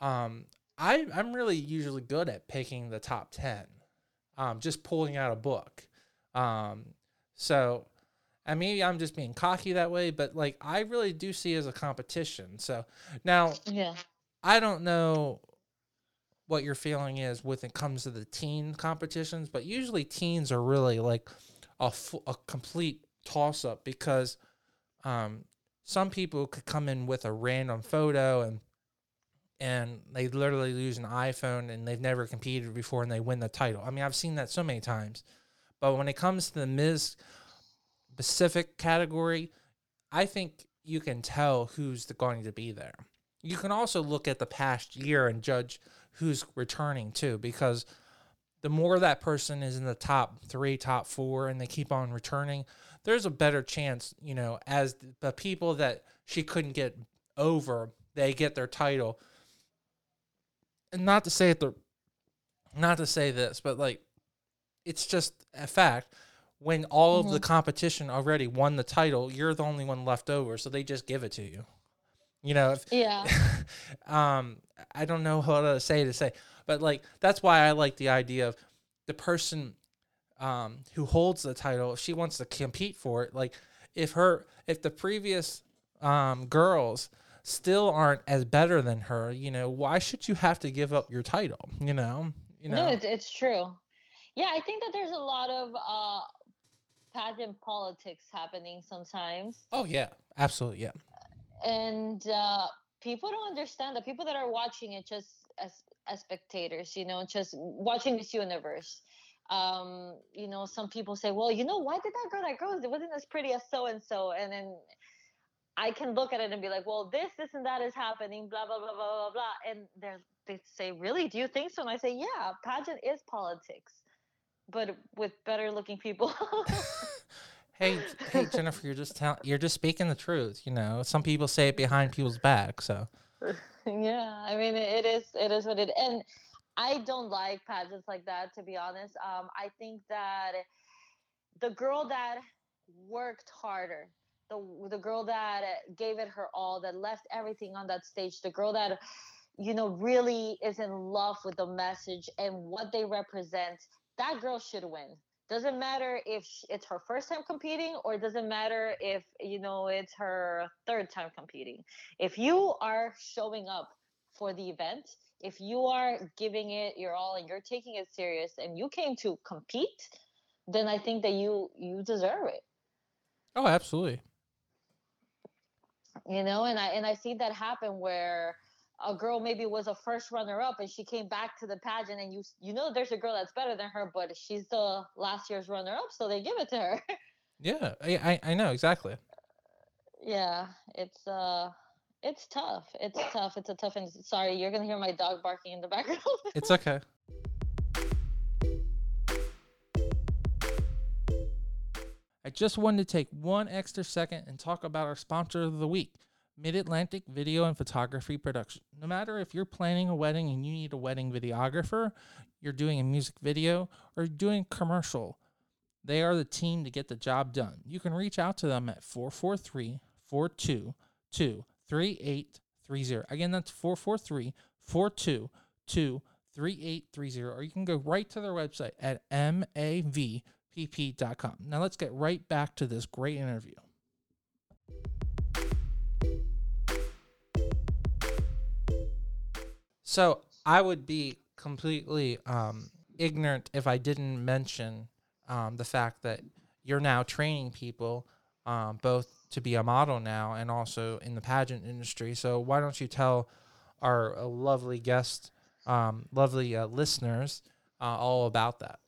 um I I'm really usually good at picking the top 10. Um just pulling out a book. Um so and maybe I'm just being cocky that way, but like I really do see it as a competition. So now yeah. I don't know what your feeling is when it comes to the teen competitions, but usually teens are really like a, a complete toss up because um, some people could come in with a random photo and and they literally use an iPhone and they've never competed before and they win the title. I mean, I've seen that so many times. But when it comes to the Ms. specific category, I think you can tell who's going to be there. You can also look at the past year and judge who's returning too, because the more that person is in the top three, top four, and they keep on returning, there's a better chance, you know, as the people that she couldn't get over, they get their title. And not to say that, not to say this, but like it's just a fact. When all of the Mhm. competition already won the title, you're the only one left over, so they just give it to you. You know, if, Yeah. um, I don't know how to say to say, but like that's why I like the idea of the person um, who holds the title. If she wants to compete for it, like if her if the previous um, girls still aren't as better than her, you know, why should you have to give up your title? You know, you know. No, it's it's true. Yeah, I think that there's a lot of uh pageant politics happening sometimes. oh yeah, absolutely yeah. and uh, people don't understand the people that are watching it just as as spectators you know just watching this universe um you know some people say well you know why did that girl that girl wasn't as pretty as so and so and then i can look at it and be like well this this and that is happening blah blah blah blah blah blah. And they're they say really? Do you think so? And i say yeah pageant is politics but with better looking people. Hey, hey Jennifer, you're just tell- you're just speaking the truth. You know, some people say it behind people's back. So. Yeah i mean it is it is what it and i don't like pageants like that to be honest. Um i think that the girl that worked harder the the girl that gave it her all that left everything on that stage the girl that you know really is in love with the message and what they represent that girl should win. Doesn't matter if it's her first time competing or doesn't matter if you know it's her third time competing. If you are showing up for the event if you are giving it your all and you're taking it serious and you came to compete then i think that you you deserve it oh, absolutely. you know and i and i see that happen where a girl maybe was a first runner up and she came back to the pageant and you you know there's a girl that's better than her but she's the last year's runner up so they give it to her Yeah, I I, I know exactly. yeah it's uh it's tough it's tough it's a tough and sorry you're gonna hear my dog barking in the background It's okay. I just wanted to take one extra second and talk about our sponsor of the week, Mid Atlantic Video and Photography Production. No matter if you're planning a wedding and you need a wedding videographer, you're doing a music video, or doing commercial, they are the team to get the job done. You can reach out to them at 443 422 3830. Again, that's 443 422 3830. Or you can go right to their website at mavpp.com. Now let's get right back to this great interview. So I would be completely um, ignorant if I didn't mention um, the fact that you're now training people um, both to be a model now and also in the pageant industry. So why don't you tell our uh, lovely guest, um, lovely uh, listeners, uh, all about that?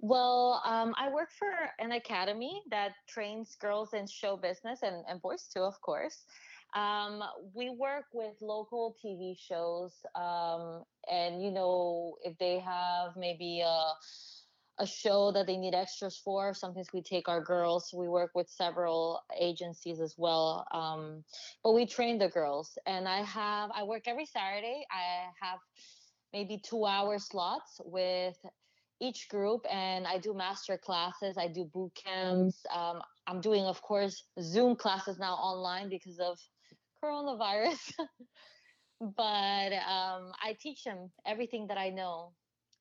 Well, um, I work for an academy that trains girls in show business and, and boys too, of course. Um, we work with local TV shows, um, and you know, if they have maybe a a show that they need extras for, sometimes we take our girls. We work with several agencies as well, um, but we train the girls. And I have I work every Saturday. I have maybe two hour slots with each group and I do master classes, I do boot camps. Um, I'm doing, of course, Zoom classes now online because of coronavirus. but um, I teach them everything that I know.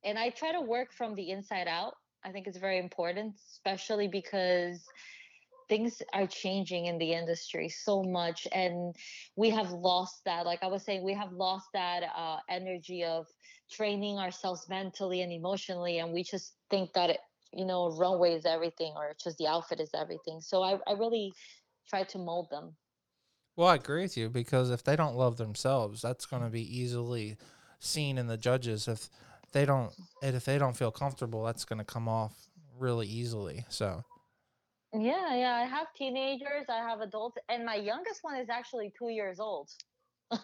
And I try to work from the inside out. I think it's very important, especially because things are changing in the industry so much and we have lost that like i was saying we have lost that uh, energy of training ourselves mentally and emotionally and we just think that it, you know runway is everything or just the outfit is everything so i, I really try to mold them Well, I agree with you because if they don't love themselves, that's going to be easily seen in the judges. If they don't, and if they don't feel comfortable, that's going to come off really easily. So, yeah yeah i have teenagers i have adults and my youngest one is actually two years old i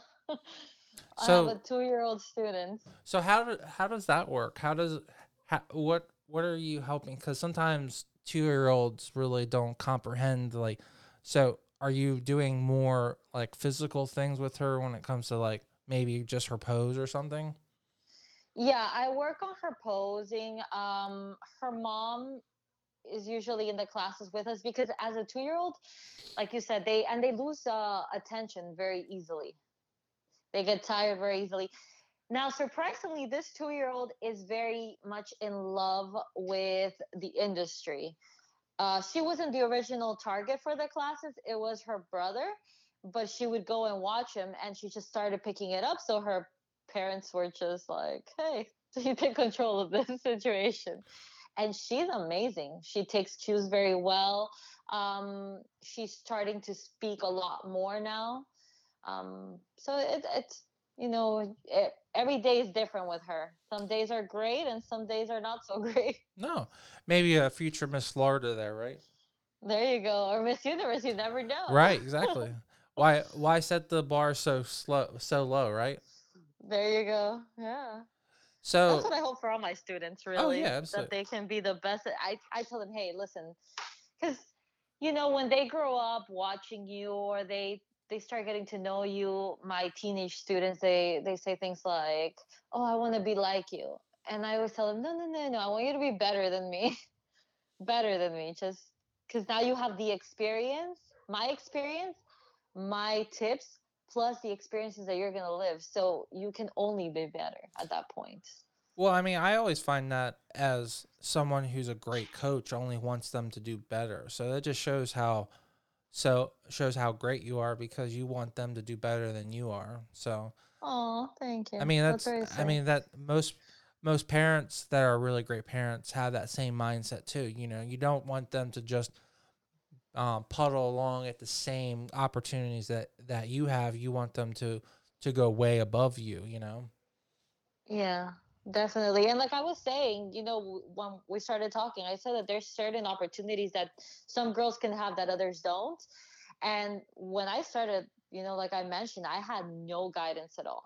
have a two year old student so how do, how does that work? How does how, what what are you helping? Because sometimes two year olds really don't comprehend. Like, so are you doing more like physical things with her when it comes to like maybe just her pose or something? Yeah, I work on her posing. Um, her mom is usually in the classes with us because as a two-year-old, like you said, they and they lose uh, attention very easily. They get tired very easily. Now, surprisingly, this two-year-old is very much in love with the industry. Uh, she wasn't the original target for the classes; it was her brother, but she would go and watch him, and she just started picking it up. So her parents were just like, "Hey, you take control of this situation." and she's amazing. She takes cues very well. Um, she's starting to speak a lot more now. Um, so it, it's you know it, every day is different with her. Some days are great, and some days are not so great. No, maybe a future Miss Florida there, right? There you go, or Miss Universe. You never know. Right, exactly. why why set the bar so slow so low, right? There you go. Yeah. So That's what I hope for all my students, really. oh really, yeah, that they can be the best. I I tell them, hey, listen, because you know when they grow up watching you or they they start getting to know you, my teenage students, they they say things like, oh, I want to be like you, and I always tell them, no, no, no, no, I want you to be better than me, better than me, just because now you have the experience, my experience, my tips. Plus the experiences that you're gonna live, so you can only be better at that point. Well, I mean, I always find that as someone who's a great coach only wants them to do better. So that just shows how so shows how great you are because you want them to do better than you are. So Oh, thank you. I mean That's that's I mean that most most parents that are really great parents have that same mindset too. You know, you don't want them to just um, puddle along at the same opportunities that that you have. You want them to to go way above you. You know. Yeah, definitely. And like I was saying, you know, when we started talking, I said that there's certain opportunities that some girls can have that others don't. And when I started, you know, like I mentioned, I had no guidance at all.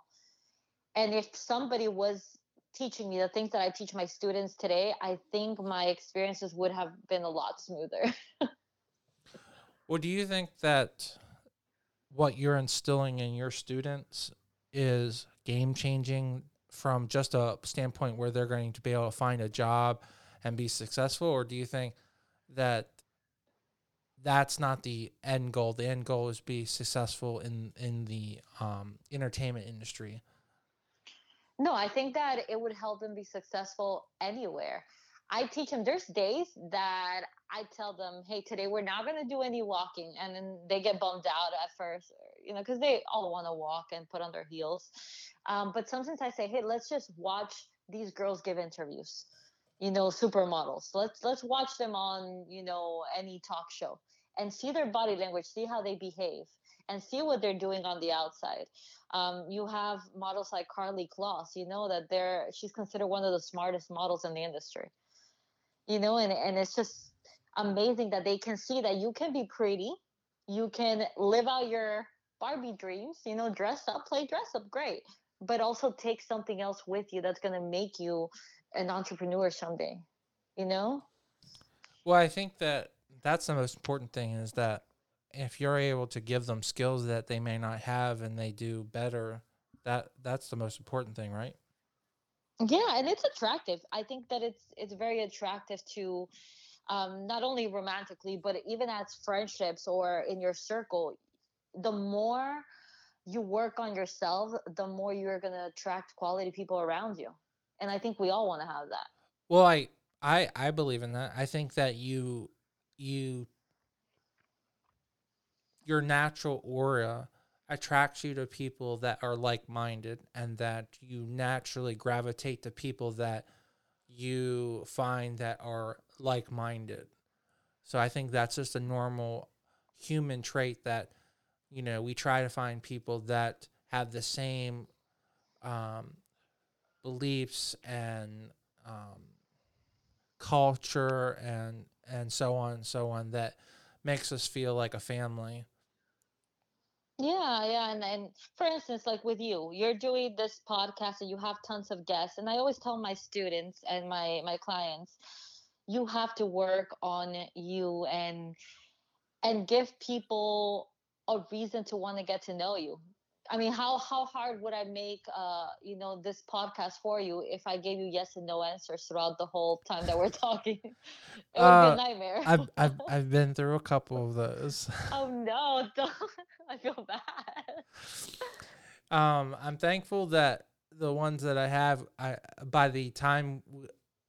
And if somebody was teaching me the things that I teach my students today, I think my experiences would have been a lot smoother. Well, do you think that what you're instilling in your students is game changing from just a standpoint where they're going to be able to find a job and be successful, or do you think that that's not the end goal? The end goal is be successful in in the um, entertainment industry. No, I think that it would help them be successful anywhere. I teach them, there's days that I tell them, hey, today we're not going to do any walking. And then they get bummed out at first, you know, because they all want to walk and put on their heels. Um, but sometimes I say, hey, let's just watch these girls give interviews, you know, supermodels. Let's let's watch them on, you know, any talk show and see their body language, see how they behave, and see what they're doing on the outside um, you have models like Karlie Kloss, you know, that they're she's considered one of the smartest models in the industry. You know, and and it's just amazing that they can see that you can be pretty, you can live out your Barbie dreams, you know, dress up, play dress up, great. But also take something else with you that's gonna make you an entrepreneur someday. You know? Well, I think that that's the most important thing is that if you're able to give them skills that they may not have and they do better, that that's the most important thing, right? Yeah, and it's attractive. I think that it's it's very attractive to um, not only romantically, but even as friendships or in your circle. The more you work on yourself, the more you're gonna attract quality people around you. And I think we all want to have that. Well, I I I believe in that. I think that you you your natural aura attracts you to people that are like-minded and that you naturally gravitate to people that you find that are like-minded. So I think that's just a normal human trait that you know we try to find people that have the same um, beliefs and um, culture and and so on and so on that makes us feel like a family. Yeah, yeah, and and for instance, like with you, you're doing this podcast and you have tons of guests, and I always tell my students and my my clients, you have to work on you and and give people a reason to want to get to know you. I mean, how how hard would I make uh you know this podcast for you if I gave you yes and no answers throughout the whole time that we're talking? it would Uh, be a nightmare. I've, I've I've been through a couple of those. oh no, don't. I feel bad. Um, I'm thankful that the ones that I have, I by the time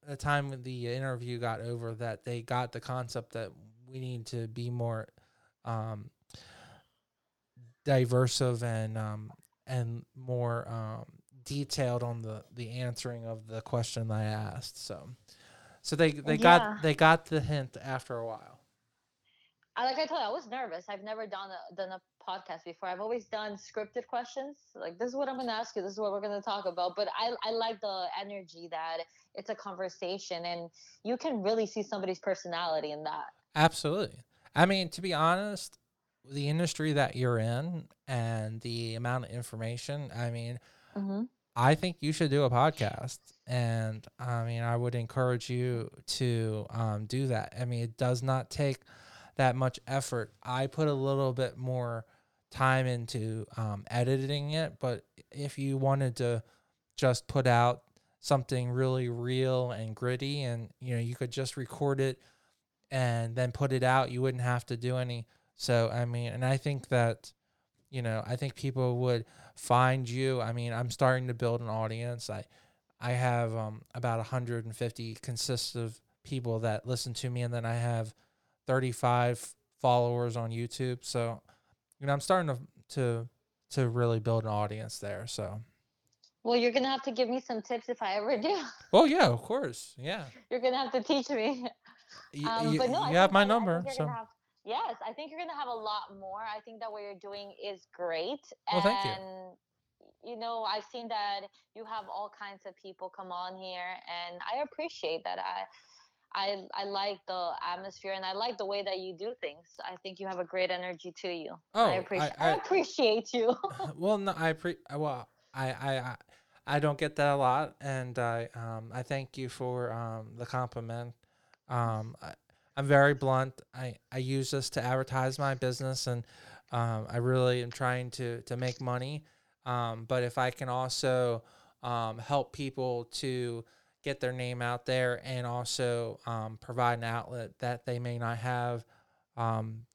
the time the interview got over, that they got the concept that we need to be more um, diverse and um, and more um, detailed on the the answering of the question I asked. So, so they they Yeah. got they got the hint after a while. I like I told you, I was nervous. I've never done a done a podcast before. I've always done scripted questions. Like this is what I'm gonna ask you. This is what we're gonna talk about. But I I like the energy that it's a conversation and you can really see somebody's personality in that. Absolutely. I mean, to be honest, the industry that you're in and the amount of information, I mean, Mm-hmm. I think you should do a podcast. And I mean, I would encourage you to um, do that. I mean, it does not take that much effort. I put a little bit more time into um, editing it, but if you wanted to just put out something really real and gritty and you know you could just record it and then put it out you wouldn't have to do any. So i mean and i think that you know i think people would find you i mean i'm starting to build an audience. I i have um about 150 consistent people that listen to me and then i have 35 followers on youtube. So you know i'm starting to to to really build an audience there so Well, you're gonna have to give me some tips if I ever do. well yeah of course yeah you're gonna have to teach me. you, Um, you, but no, I you have my I number think so have- yes, I think you're gonna have a lot more. I think that what you're doing is great. Well, thank you. and you know, I've seen that you have all kinds of people come on here, and I appreciate that. I. I, I like the atmosphere and I like the way that you do things. I think you have a great energy to you. Oh, I I- appreciate I, I- appreciate you. well, no, I pre well, I, I, I, I don't get that a lot, and I, um, I thank you for um the compliment. Um, I, I'm very blunt. I, I use this to advertise my business, and um, I really am trying to to make money. Um, but if I can also um help people to get their name out there and also um, provide an outlet that they may not have um,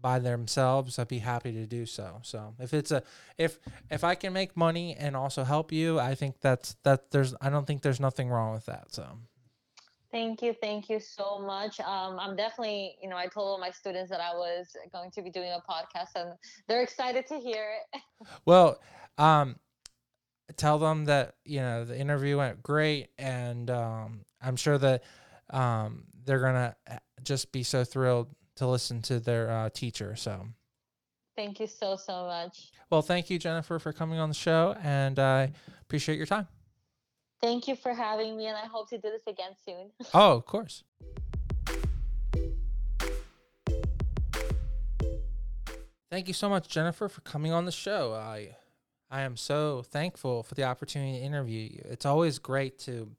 by themselves, I'd be happy to do so. So if it's a if if I can make money and also help you, I think that's that there's I don't think there's nothing wrong with that. So Thank you, thank you so much. Um, I'm definitely, you know, I told all my students that I was going to be doing a podcast, and they're excited to hear it. well, um, tell them that you know the interview went great, and um, I'm sure that um, they're gonna uh, just be so thrilled to listen to their uh, teacher. So. Thank you so so much. Well, thank you, Jennifer, for coming on the show, and I appreciate your time. Thank you for having me, and I hope to do this again soon. Oh, of course. Thank you so much, Jennifer, for coming on the show. I I am so thankful for the opportunity to interview you. It's always great to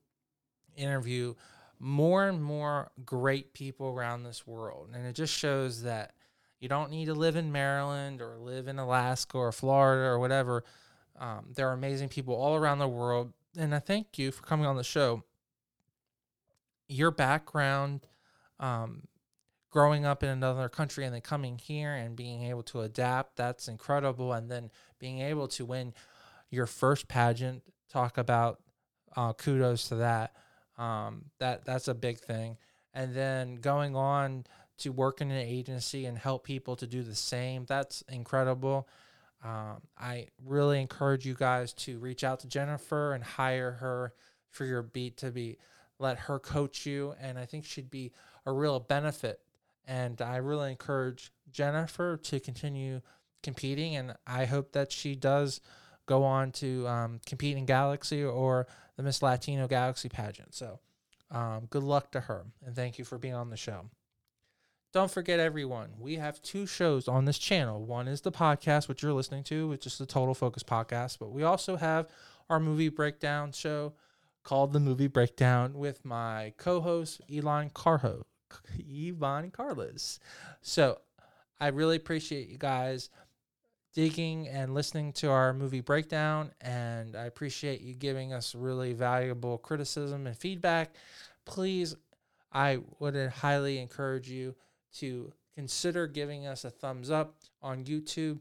interview more and more great people around this world. And it just shows that you don't need to live in Maryland or live in Alaska or Florida or whatever. Um, there are amazing people all around the world. And I thank you for coming on the show. Your background, um, growing up in another country and then coming here and being able to adapt, that's incredible. And then being able to win your first pageant, talk about uh, kudos to that. Um, that that's a big thing. And then going on to work in an agency and help people to do the same, that's incredible. Um, I really encourage you guys to reach out to Jennifer and hire her for your beat to be let her coach you, and I think she'd be a real benefit. And I really encourage Jennifer to continue competing, and I hope that she does go on to um, compete in Galaxy or the Miss Latino Galaxy pageant. So, um, good luck to her, and thank you for being on the show. Don't forget, everyone, we have two shows on this channel. One is the podcast, which you're listening to, which is the Total Focus podcast, but we also have our movie breakdown show called The Movie Breakdown with my co host, Elon Carho, Yvonne Carlos. So, I really appreciate you guys digging and listening to our movie breakdown. And I appreciate you giving us really valuable criticism and feedback. Please, I would highly encourage you to consider giving us a thumbs up on YouTube.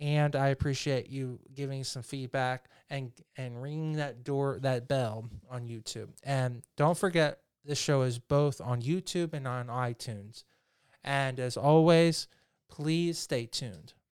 And I appreciate you giving some feedback and and ringing that door that bell on YouTube. And don't forget this show is both on YouTube and on iTunes. And as always, please stay tuned.